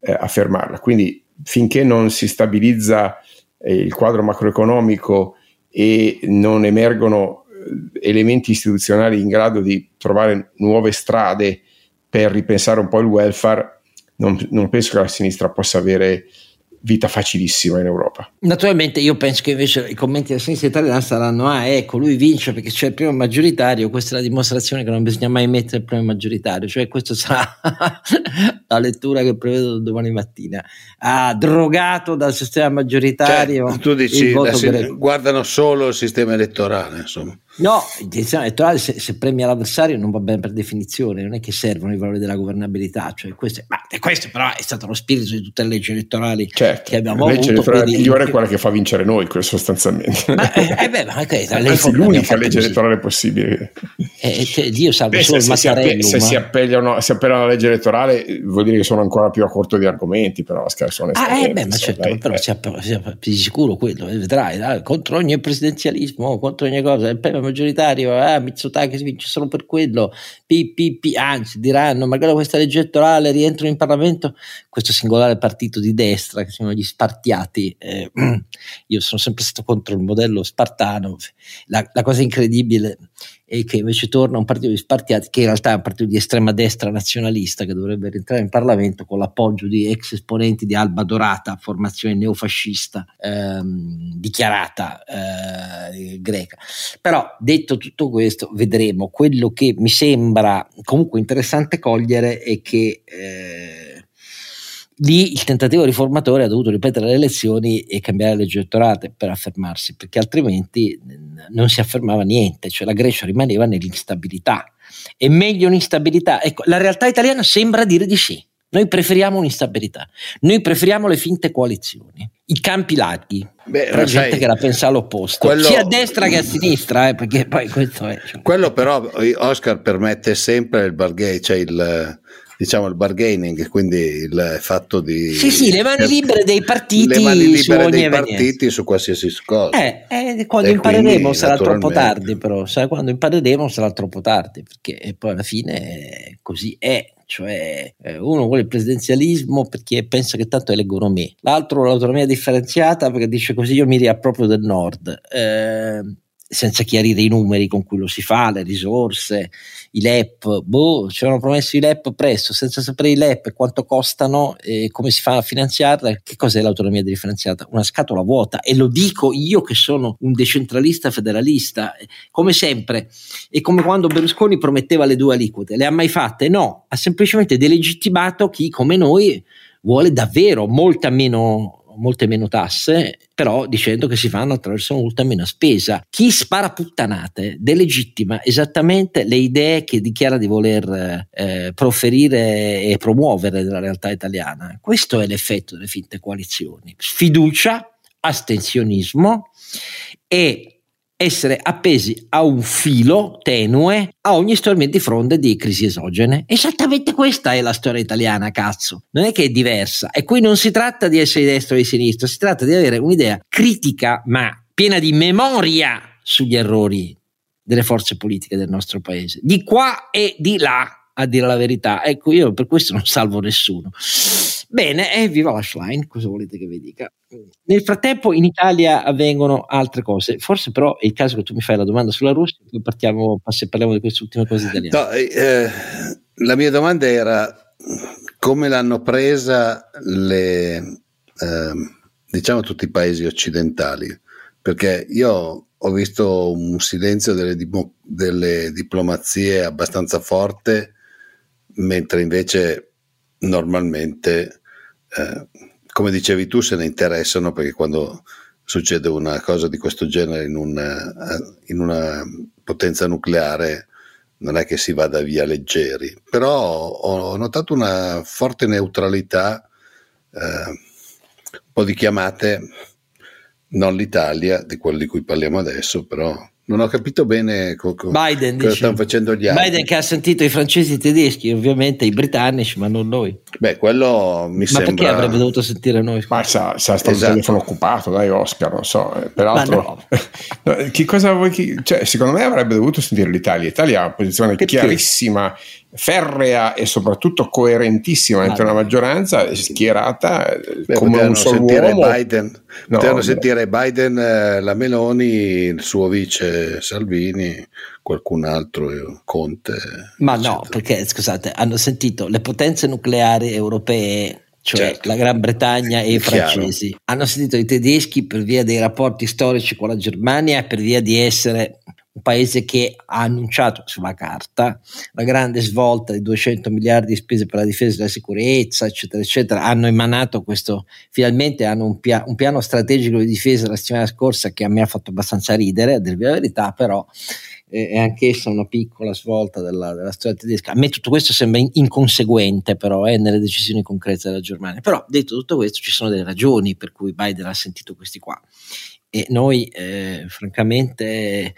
eh, a, fermarla. Quindi finché non si stabilizza eh, il quadro macroeconomico e non emergono eh, elementi istituzionali in grado di trovare nuove strade per ripensare un po' il welfare, non, non penso che la sinistra possa avere vita facilissima in Europa. Naturalmente io penso che invece i commenti della sinistra italiana saranno ah ecco lui vince perché c'è il primo maggioritario, questa è la dimostrazione che non bisogna mai mettere il primo maggioritario, cioè questa sarà [LAUGHS] la lettura che prevedo domani mattina. Ah, drogato dal sistema maggioritario. Cioè, tu dici sin- guardano solo il sistema elettorale, insomma. No, sistema elettorale se, se, premia l'avversario non va bene per definizione, non è che servono i valori della governabilità, cioè questo, ma questo però è stato lo spirito di tutte le leggi elettorali certo, che abbiamo la legge avuto. La legge migliore è quella che fa vincere noi, sostanzialmente. Ma, eh, eh beh, ma okay, Anzi, l'unica legge elettorale possibile. Eh, cioè, Dio salvo beh, solo se, il se, se si, appellano, si appellano alla legge elettorale vuol dire che sono ancora più a corto di argomenti, però sono ah, eh, beh, ma certo, dai, però eh. si, app- si app- di sicuro quello, eh, vedrai, dai, contro ogni presidenzialismo, contro ogni cosa, maggioritario, eh, ah, Mitsotakis vince solo per quello, pi, anzi diranno, magari questa legge elettorale rientrano in Parlamento, questo singolare partito di destra che sono gli spartiati, eh, [CLEARS THROAT] io sono sempre stato contro il modello spartano, la, la cosa incredibile e che invece torna un partito di spartiati che in realtà è un partito di estrema destra nazionalista che dovrebbe rientrare in Parlamento con l'appoggio di ex esponenti di Alba Dorata, formazione neofascista ehm, dichiarata eh, greca. Però detto tutto questo, vedremo. Quello che mi sembra comunque interessante cogliere è che eh, lì il tentativo riformatore ha dovuto ripetere le elezioni e cambiare le leggi elettorate per affermarsi, perché altrimenti non si affermava niente, cioè la Grecia rimaneva nell'instabilità. È meglio un'instabilità. Ecco, la realtà italiana sembra dire di sì. Noi preferiamo un'instabilità, noi preferiamo le finte coalizioni, i campi larghi, Beh, tra gente sai, che la pensa all'opposto, quello, sia a destra che a sinistra, eh, perché poi questo è. Cioè. Quello però Oscar permette sempre il bargaining, cioè il, diciamo il bargaining, quindi il fatto di... Sì, sì, le mani libere dei partiti le mani libere dei partiti su qualsiasi cosa. Eh, eh, quando e impareremo quindi, sarà troppo tardi, però, sai, quando impareremo sarà troppo tardi, perché poi alla fine così è cioè eh, uno vuole il presidenzialismo perché pensa che tanto eleggono me, l'altro l'autonomia differenziata perché dice così io mi riapproprio del nord. Eh, senza chiarire i numeri con cui lo si fa, le risorse, i LEP, boh, ci avevano promesso i LEP presto, senza sapere i LEP e quanto costano e come si fa a finanziarla, che cos'è l'autonomia differenziata? Una scatola vuota e lo dico io che sono un decentralista federalista, come sempre, è come quando Berlusconi prometteva le due aliquote, le ha mai fatte? No, ha semplicemente delegittimato chi come noi vuole davvero molta meno molte meno tasse, però dicendo che si fanno attraverso molta meno spesa. Chi spara puttanate delegittima esattamente le idee che dichiara di voler eh, proferire e promuovere nella realtà italiana. Questo è l'effetto delle finte coalizioni. Sfiducia, astensionismo e essere appesi a un filo tenue a ogni stormio di crisi esogene. Esattamente questa è la storia italiana, cazzo. Non è che è diversa. E qui non si tratta di essere di destra o di sinistra, si tratta di avere un'idea critica ma piena di memoria sugli errori delle forze politiche del nostro paese, di qua e di là, a dire la verità. Ecco, io per questo non salvo nessuno. Bene, e viva la Schlein, cosa volete che vi dica? Nel frattempo in Italia avvengono altre cose, forse però è il caso che tu mi fai la domanda sulla Russia, poi partiamo, parliamo di queste ultime cose italiane. No, eh, la mia domanda era come l'hanno presa le, eh, diciamo tutti i paesi occidentali, perché io ho visto un silenzio delle, delle diplomazie abbastanza forte, mentre invece normalmente, eh, come dicevi tu, se ne interessano perché quando succede una cosa di questo genere in una, in una potenza nucleare non è che si vada via leggeri, però ho notato una forte neutralità, eh, un po' di chiamate, non l'Italia, di quello di cui parliamo adesso, però non ho capito bene co- co- Biden, cosa stanno facendo gli altri. Biden che ha sentito i francesi e i tedeschi, ovviamente i britannici, ma non noi. Beh, quello mi ma sembra... Ma perché avrebbe dovuto sentire noi? Ma sa, sa stato esatto. il telefono occupato, dai Oscar, non so. Eh, peraltro, no. [LAUGHS] che cosa vuoi che... Cioè, secondo me avrebbe dovuto sentire l'Italia. L'Italia ha una posizione che chiarissima? Ferrea e soprattutto coerentissima dentro una maggioranza schierata Beh, come un solo uomo. Biden, no, potevano sentire Biden, eh, la Meloni, il suo vice Salvini, qualcun altro, eh, Conte. Ma eccetera. no, perché scusate, hanno sentito le potenze nucleari europee cioè certo. la Gran Bretagna e i francesi. Hanno sentito i tedeschi per via dei rapporti storici con la Germania e per via di essere un paese che ha annunciato sulla carta la grande svolta di 200 miliardi di spese per la difesa e la sicurezza, eccetera, eccetera. Hanno emanato questo, finalmente hanno un, pia- un piano strategico di difesa la settimana scorsa che a me ha fatto abbastanza ridere, a dirvi la verità, però eh, è anch'essa una piccola svolta della, della, storia tedesca. A me tutto questo sembra in- inconseguente, però, eh, nelle decisioni concrete della Germania. Però, detto tutto questo, ci sono delle ragioni per cui Biden ha sentito questi qua. E noi, eh, francamente,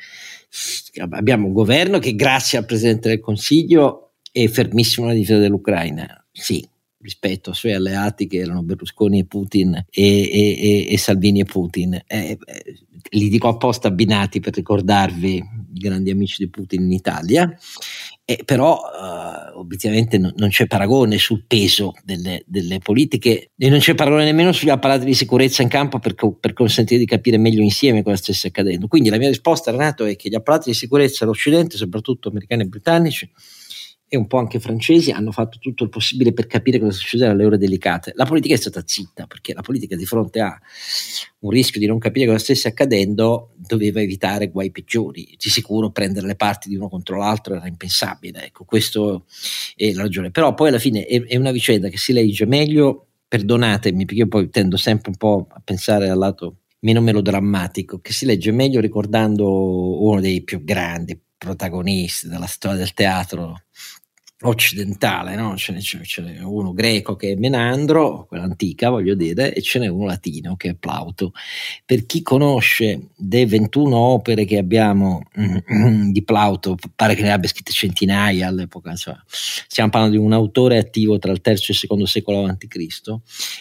abbiamo un governo che grazie al Presidente del Consiglio è fermissimo nella difesa dell'Ucraina. Sì, rispetto ai suoi alleati che erano Berlusconi e Putin e, e, e, e Salvini e Putin. Eh, eh, li dico apposta abbinati per ricordarvi i grandi amici di Putin in Italia. Eh, però uh, obiettivamente no, non c'è paragone sul peso delle, delle, politiche e non c'è paragone nemmeno sugli apparati di sicurezza in campo per, per, consentire di capire meglio insieme cosa stesse accadendo. Quindi la mia risposta, Renato, è che gli apparati di sicurezza dell'Occidente, soprattutto americani e britannici, e un po' anche francesi hanno fatto tutto il possibile per capire cosa succedeva alle ore delicate. La politica è stata zitta perché la politica di fronte a un rischio di non capire cosa stesse accadendo doveva evitare guai peggiori. Di sicuro prendere le parti di uno contro l'altro era impensabile. Ecco, questa è la ragione. Però poi alla fine è, è una vicenda che si legge meglio, perdonatemi perché io poi tendo sempre un po' a pensare al lato meno melodrammatico, che si legge meglio ricordando uno dei più grandi protagonisti della storia del teatro occidentale, no? ce, n'è, uno greco che è Menandro, quella antica voglio dire, e ce n'è uno latino che è Plauto. Per chi conosce le 21 opere che abbiamo mm, di Plauto, pare che ne abbia scritte centinaia all'epoca, cioè, stiamo parlando di un autore attivo tra il terzo e il secondo secolo a.C.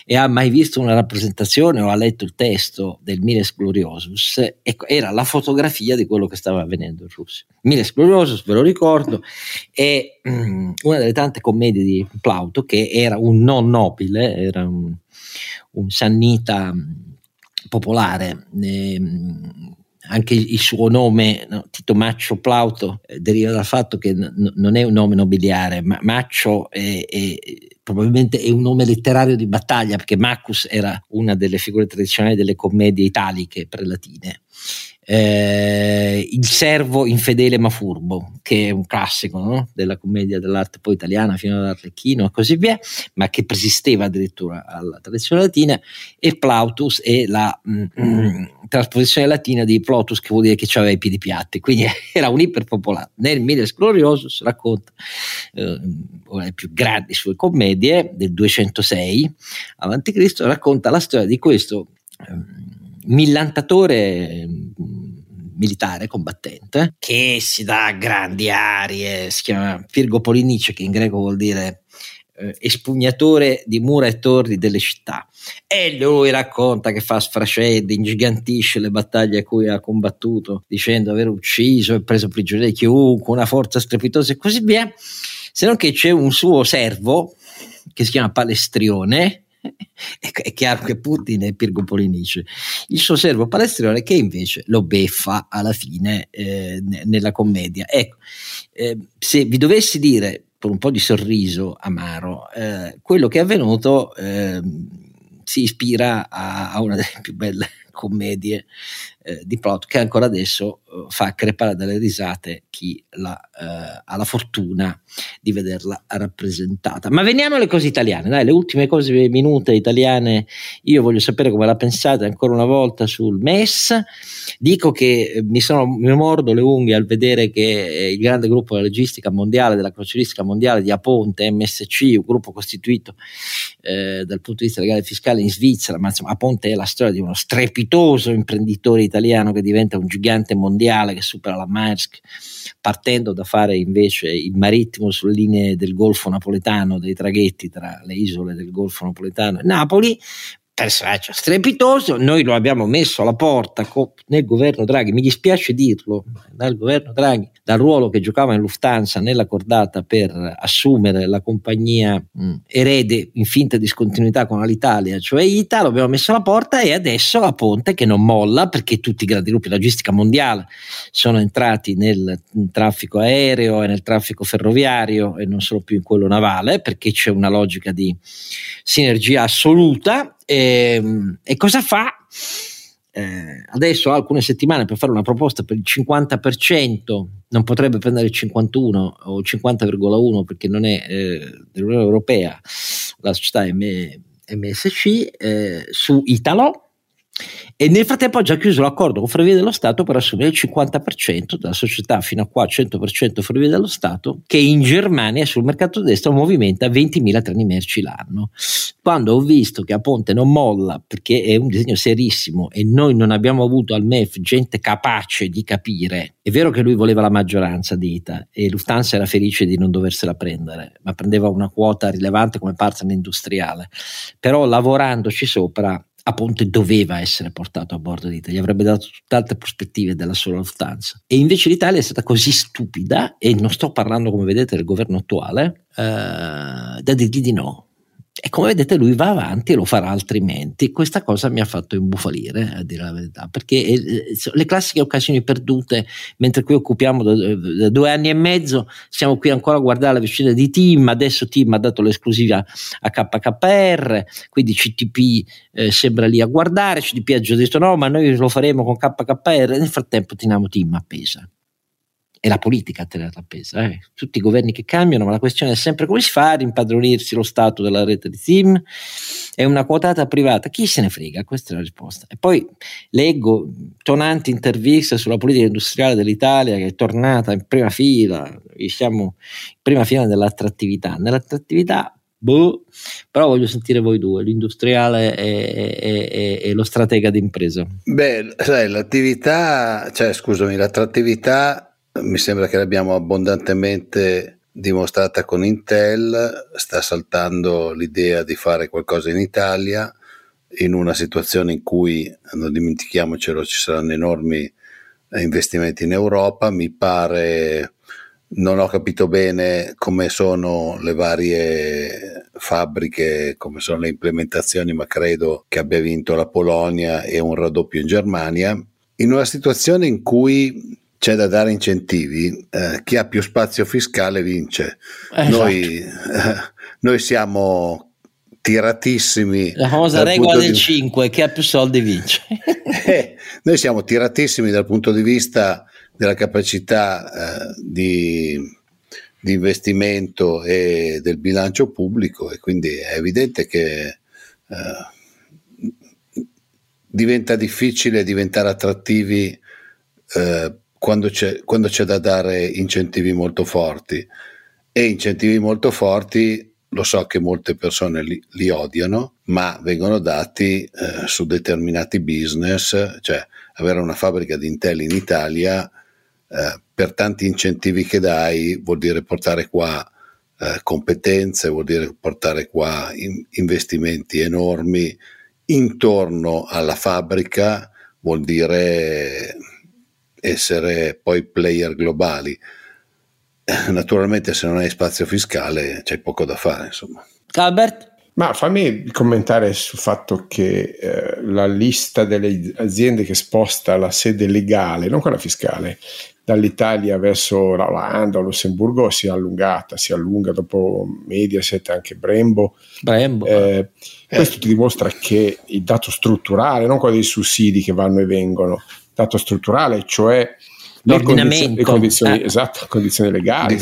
e ha mai visto una rappresentazione o ha letto il testo del Miles Gloriosus, era la fotografia di quello che stava avvenendo in Russia. Miles Gloriosus, ve lo ricordo, è mm, una delle tante commedie di Plauto che era un non nobile, era un, un sannita mm, popolare. Eh, anche il suo nome, no, Tito Maccio Plauto, eh, deriva dal fatto che n- non è un nome nobiliare, ma Maccio è, è, probabilmente è un nome letterario di battaglia, perché Maccus era una delle figure tradizionali delle commedie italiche prelatine eh, Il servo infedele ma furbo, che è un classico no? della commedia dell'arte poi italiana fino all'Arlecchino e così via, ma che persisteva addirittura alla tradizione latina, e Plautus è la mm, mm, trasposizione latina di Plautus, che vuol dire che aveva i piedi piatti, quindi [LAUGHS] era un iperpopolare. Nel Miles Gloriosus racconta eh, una delle più grandi sue commedie del 206 a.C., racconta la storia di questo. Eh, millantatore militare combattente che si dà grandi arie, si chiama Pirgo Polinice che in greco vuol dire eh, espugnatore di mura e torri delle città. E lui racconta che fa sfrascette, ingigantisce le battaglie a cui ha combattuto dicendo aver ucciso e preso prigioniero chiunque, una forza strepitosa e così via, se non che c'è un suo servo che si chiama Palestrione [LAUGHS] è chiaro che Putin è Pirgo Polinice, il suo servo palestrione che invece lo beffa alla fine eh, nella commedia. Ecco, eh, se vi dovessi dire con un po' di sorriso amaro, eh, quello che è avvenuto ehm, si ispira a, a, una delle più belle commedie eh, di plot che ancora adesso eh, fa crepare dalle risate chi la, eh, ha la fortuna di vederla rappresentata. Ma veniamo alle cose italiane, dai, le ultime cose minute italiane, io voglio sapere come la pensate ancora una volta sul MES. Dico che eh, mi, sono, mi mordo le unghie al vedere che eh, il grande gruppo della logistica mondiale, della crocieristica mondiale di Aponte, MSC, un gruppo costituito eh, dal punto di vista legale e fiscale in Svizzera, ma insomma Aponte è la storia di uno strepitoso imprenditore italiano che diventa un gigante mondiale che supera la Maersk, partendo da fare invece il marittimo sulle linee del Golfo napoletano, dei traghetti tra le isole del Golfo napoletano e Napoli, personaggio strepitoso, noi lo abbiamo messo alla porta nel governo Draghi, mi dispiace dirlo, dal governo Draghi, dal ruolo che giocava in Lufthansa nella cordata per assumere la compagnia mh, erede in finta discontinuità con l'Italia, cioè ITA, lo abbiamo messo alla porta e adesso a Ponte che non molla perché tutti i grandi gruppi logistica mondiale sono entrati nel traffico aereo e nel traffico ferroviario e non solo più in quello navale perché c'è una logica di sinergia assoluta e, ehm, e cosa fa? Eh, adesso ha alcune settimane per fare una proposta per il 50%, non potrebbe prendere il 51 o il 50,1 perché non è eh, dell'Unione Europea la società M- MSC eh, su Italo e nel frattempo ha già chiuso l'accordo con Ferrovie dello Stato per assumere il 50% della società fino a qua 100% Ferrovie dello Stato che in Germania sul mercato destro movimenta 20.000 treni merci l'anno. Quando ho visto che a Ponte non molla perché è un disegno serissimo e noi non abbiamo avuto al MEF gente capace di capire, è vero che lui voleva la maggioranza di ITA e Lufthansa era felice di non doversela prendere, ma prendeva una quota rilevante come partner industriale, però lavorandoci sopra Ponte doveva essere portato a bordo d'Italia, avrebbe dato tutt'altre prospettive della sola Lufthansa. E invece l'Italia è stata così stupida, e non sto parlando come vedete del governo attuale, eh, da dirgli di no. E come vedete lui va avanti e lo farà altrimenti. Questa cosa mi ha fatto imbufalire, a dire la verità, perché eh, le classiche occasioni perdute, mentre qui occupiamo da, due anni e mezzo, siamo qui ancora a guardare la vicenda di Tim, adesso Tim ha dato l'esclusiva a KKR, quindi CTP eh, sembra lì a guardare, CTP ha già detto no, ma noi lo faremo con KKR, nel frattempo teniamo Tim appesa è la politica a tenerla appesa. Eh. Tutti i governi che cambiano, ma la questione è sempre come si fa ad impadronirsi lo stato della rete di SIM. È una quotata privata, chi se ne frega? Questa è la risposta. E poi leggo tonanti interviste sulla politica industriale dell'Italia che è tornata in prima fila, siamo in prima fila dell'attrattività. Nell'attrattività Boh, però voglio sentire voi due, l'industriale e, e, e, e, lo stratega d'impresa. Beh, sai, l'attività, cioè scusami, l'attrattività mi sembra che l'abbiamo abbondantemente dimostrata con Intel, sta saltando l'idea di fare qualcosa in Italia in una situazione in cui, non dimentichiamocelo, ci saranno enormi investimenti in Europa, mi pare non ho capito bene come sono le varie fabbriche, come sono le implementazioni, ma credo che abbia vinto la Polonia e un raddoppio in Germania. In una situazione in cui c'è da dare incentivi, eh, chi ha più spazio fiscale vince. Esatto. Noi, eh, noi, siamo tiratissimi. La famosa regola del di... 5, chi ha più soldi vince. [LAUGHS] eh, noi siamo tiratissimi dal punto di vista della capacità eh, di, di, investimento e del bilancio pubblico e quindi è evidente che eh, diventa difficile diventare attrattivi eh, quando c'è, quando c'è da dare incentivi molto forti. E incentivi molto forti lo so che molte persone li, li odiano, ma vengono dati eh, su determinati business, cioè avere una fabbrica di Intel in Italia eh, per tanti incentivi che dai vuol dire portare qua eh, competenze, vuol dire portare qua in, investimenti enormi intorno alla fabbrica, vuol dire essere poi player globali. Eh, naturalmente se non hai spazio fiscale c'è poco da fare, insomma. Albert? Ma fammi commentare sul fatto che eh, la lista delle aziende che sposta la sede legale, non quella fiscale, dall'Italia verso l'Olanda o Lussemburgo si è allungata, si allunga dopo Mediaset, anche Brembo. Brembo. Eh, questo ti dimostra che il dato strutturale, non quello dei sussidi che vanno e vengono, dato strutturale, cioè le condizioni, le condizioni, eh. esatto, condizioni legali,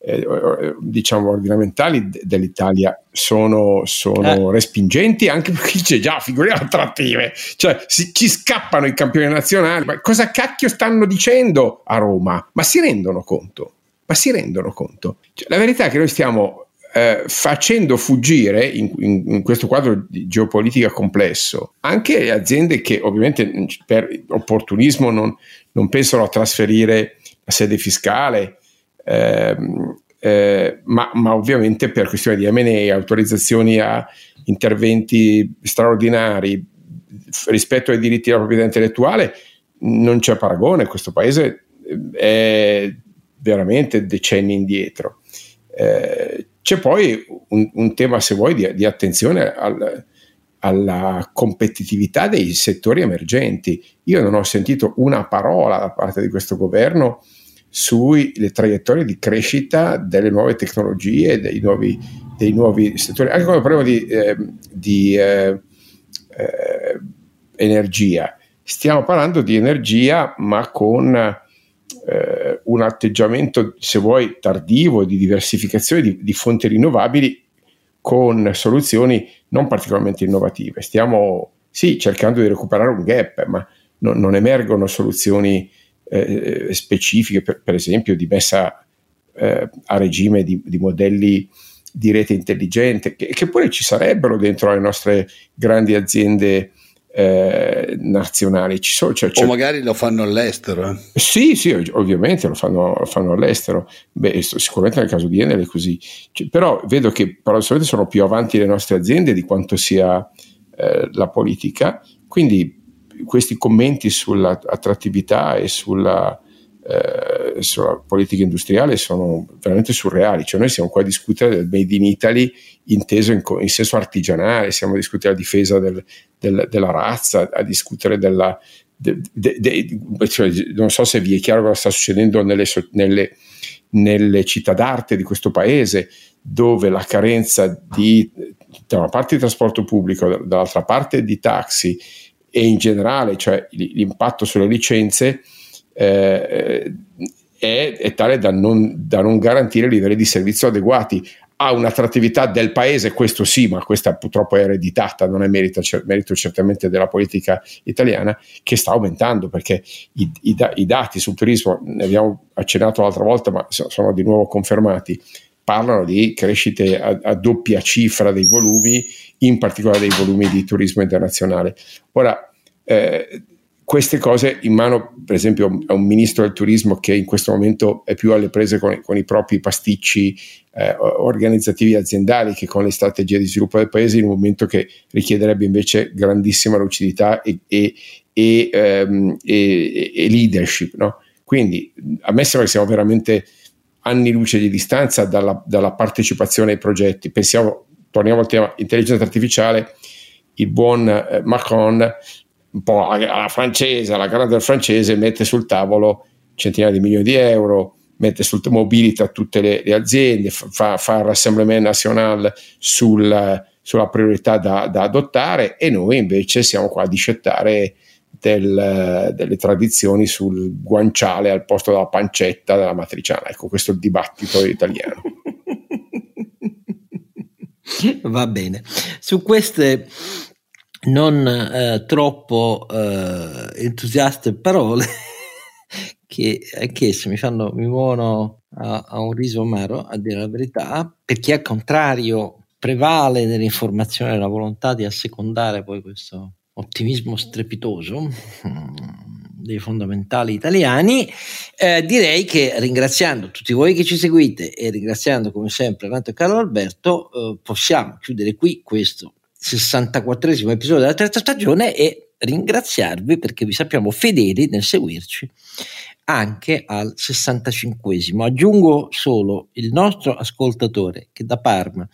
eh, eh, diciamo ordinamentali dell'Italia sono, sono eh. respingenti anche perché c'è già figure attrattive. Cioè si, ci scappano i campioni nazionali? Ma cosa cacchio stanno dicendo a Roma? Ma si rendono conto ma si rendono conto. Cioè, la verità è che noi stiamo eh, facendo fuggire in, in, in, questo quadro di geopolitica complesso anche aziende che ovviamente per opportunismo non, non pensano a trasferire la sede fiscale, ehm, eh, ma, ma, ovviamente per questioni di MA, autorizzazioni a interventi straordinari rispetto ai diritti della proprietà intellettuale, non c'è paragone, questo paese è veramente decenni indietro. Eh, c'è poi un, un, tema, se vuoi, di, di attenzione al, alla competitività dei settori emergenti. Io non ho sentito una parola da parte di questo governo sulle traiettorie di crescita delle nuove tecnologie, dei nuovi, dei nuovi settori. Anche quando parliamo di, eh, di eh, eh, energia, stiamo parlando di energia ma con eh, un atteggiamento, se vuoi, tardivo di diversificazione di, di, fonti rinnovabili con soluzioni non particolarmente innovative. Stiamo sì cercando di recuperare un gap, ma non, non emergono soluzioni eh, specifiche, per, per, esempio di messa eh, a regime di, di, modelli di rete intelligente, che, che, pure ci sarebbero dentro le nostre grandi aziende eh, nazionali. Ci sono, cioè, o magari lo fanno all'estero. Eh. Sì, sì, ovviamente lo fanno, lo fanno all'estero. Beh, sicuramente nel caso di Enel è così. Cioè, però vedo che paradossalmente sono più avanti le nostre aziende di quanto sia eh, la politica. Quindi questi commenti sull'attrattività e sulla, eh, sulla politica industriale sono veramente surreali. Cioè noi siamo qua a discutere del Made in Italy inteso in, in senso artigianale, siamo a discutere la difesa del, del, della razza, a discutere della... De, de, de, cioè, non so se vi è chiaro cosa sta succedendo nelle, nelle, nelle città d'arte di questo paese, dove la carenza di da una parte di trasporto pubblico, dall'altra parte di taxi e in generale, cioè l'impatto sulle licenze, eh, è, è, tale da non, da non garantire livelli di servizio adeguati ha un'attrattività del paese, questo sì, ma questa purtroppo è ereditata, non è merito, merito certamente della politica italiana, che sta aumentando perché i, i, i, dati sul turismo, ne abbiamo accennato l'altra volta, ma sono di nuovo confermati, parlano di crescite a, a doppia cifra dei volumi, in particolare dei volumi di turismo internazionale. Ora, eh, queste cose in mano, per esempio, a un ministro del turismo che in questo momento è più alle prese con, con i propri pasticci eh, organizzativi aziendali che con le strategie di sviluppo del paese, in un momento che richiederebbe invece grandissima lucidità e, e, e, ehm, e leadership. No? Quindi a me sembra che siamo veramente anni luce di distanza dalla, dalla partecipazione ai progetti. Pensiamo, torniamo al tema intelligenza artificiale, il buon eh, Macron un po' alla francese, alla grande francese, mette sul tavolo centinaia di milioni di euro, mette sul mobilita tutte le, le aziende, fa, fa il rassemblement nazionale sul, sulla priorità da, da, adottare e noi invece siamo qua a discettare del, delle tradizioni sul guanciale al posto della pancetta della matriciana. Ecco, questo è il dibattito italiano. [LAUGHS] Va bene. Su queste non eh, troppo eh, entusiaste parole [LAUGHS] che anch'esse mi fanno mi muovono a, a, un riso amaro a dire la verità perché al contrario prevale nell'informazione la volontà di assecondare poi questo ottimismo strepitoso mm, dei fondamentali italiani, eh, direi che ringraziando tutti voi che ci seguite e ringraziando come sempre Renato e Carlo Alberto, eh, possiamo chiudere qui questo 64 episodio della terza stagione e ringraziarvi perché vi sappiamo fedeli nel seguirci anche al 65 Aggiungo solo il nostro ascoltatore che da Parma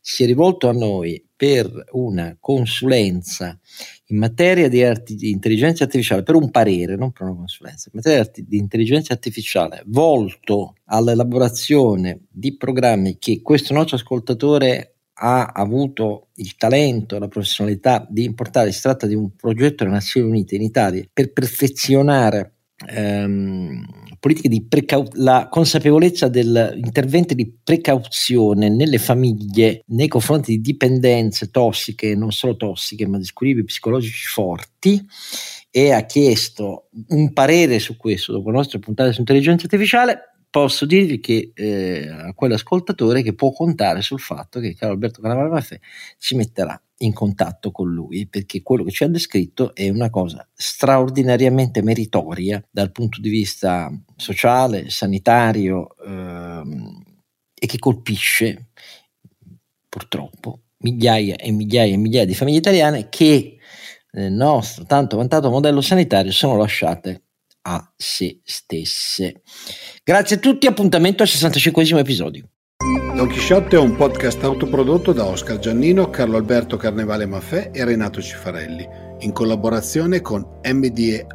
si è rivolto a noi per una consulenza in materia di, arti, di intelligenza artificiale, per un parere, non per una consulenza, in materia di intelligenza artificiale volto all'elaborazione di programmi che questo nostro ascoltatore ha avuto il talento e la professionalità di importare, si tratta di un progetto delle Nazioni Unite in Italia per perfezionare ehm, politiche di precau- la consapevolezza dell'intervento di precauzione nelle famiglie nei confronti di dipendenze tossiche, non solo tossiche, ma di squilibri psicologici forti e ha chiesto un parere su questo. Dopo le nostre puntate su intelligenza artificiale posso dirvi che eh, a quell'ascoltatore che può contare sul fatto che Carlo Alberto Cannavale si metterà in contatto con lui perché quello che ci ha descritto è una cosa straordinariamente meritoria dal punto di vista sociale, sanitario ehm, e che colpisce purtroppo migliaia e migliaia e migliaia di famiglie italiane che nel nostro tanto vantato modello sanitario sono lasciate a se stesse. Grazie a tutti, appuntamento al 65 episodio. Don Chisciotte è un podcast autoprodotto da Oscar Giannino, Carlo Alberto Carnevale Maffè e Renato Cifarelli, in collaborazione con mdeaudio.com.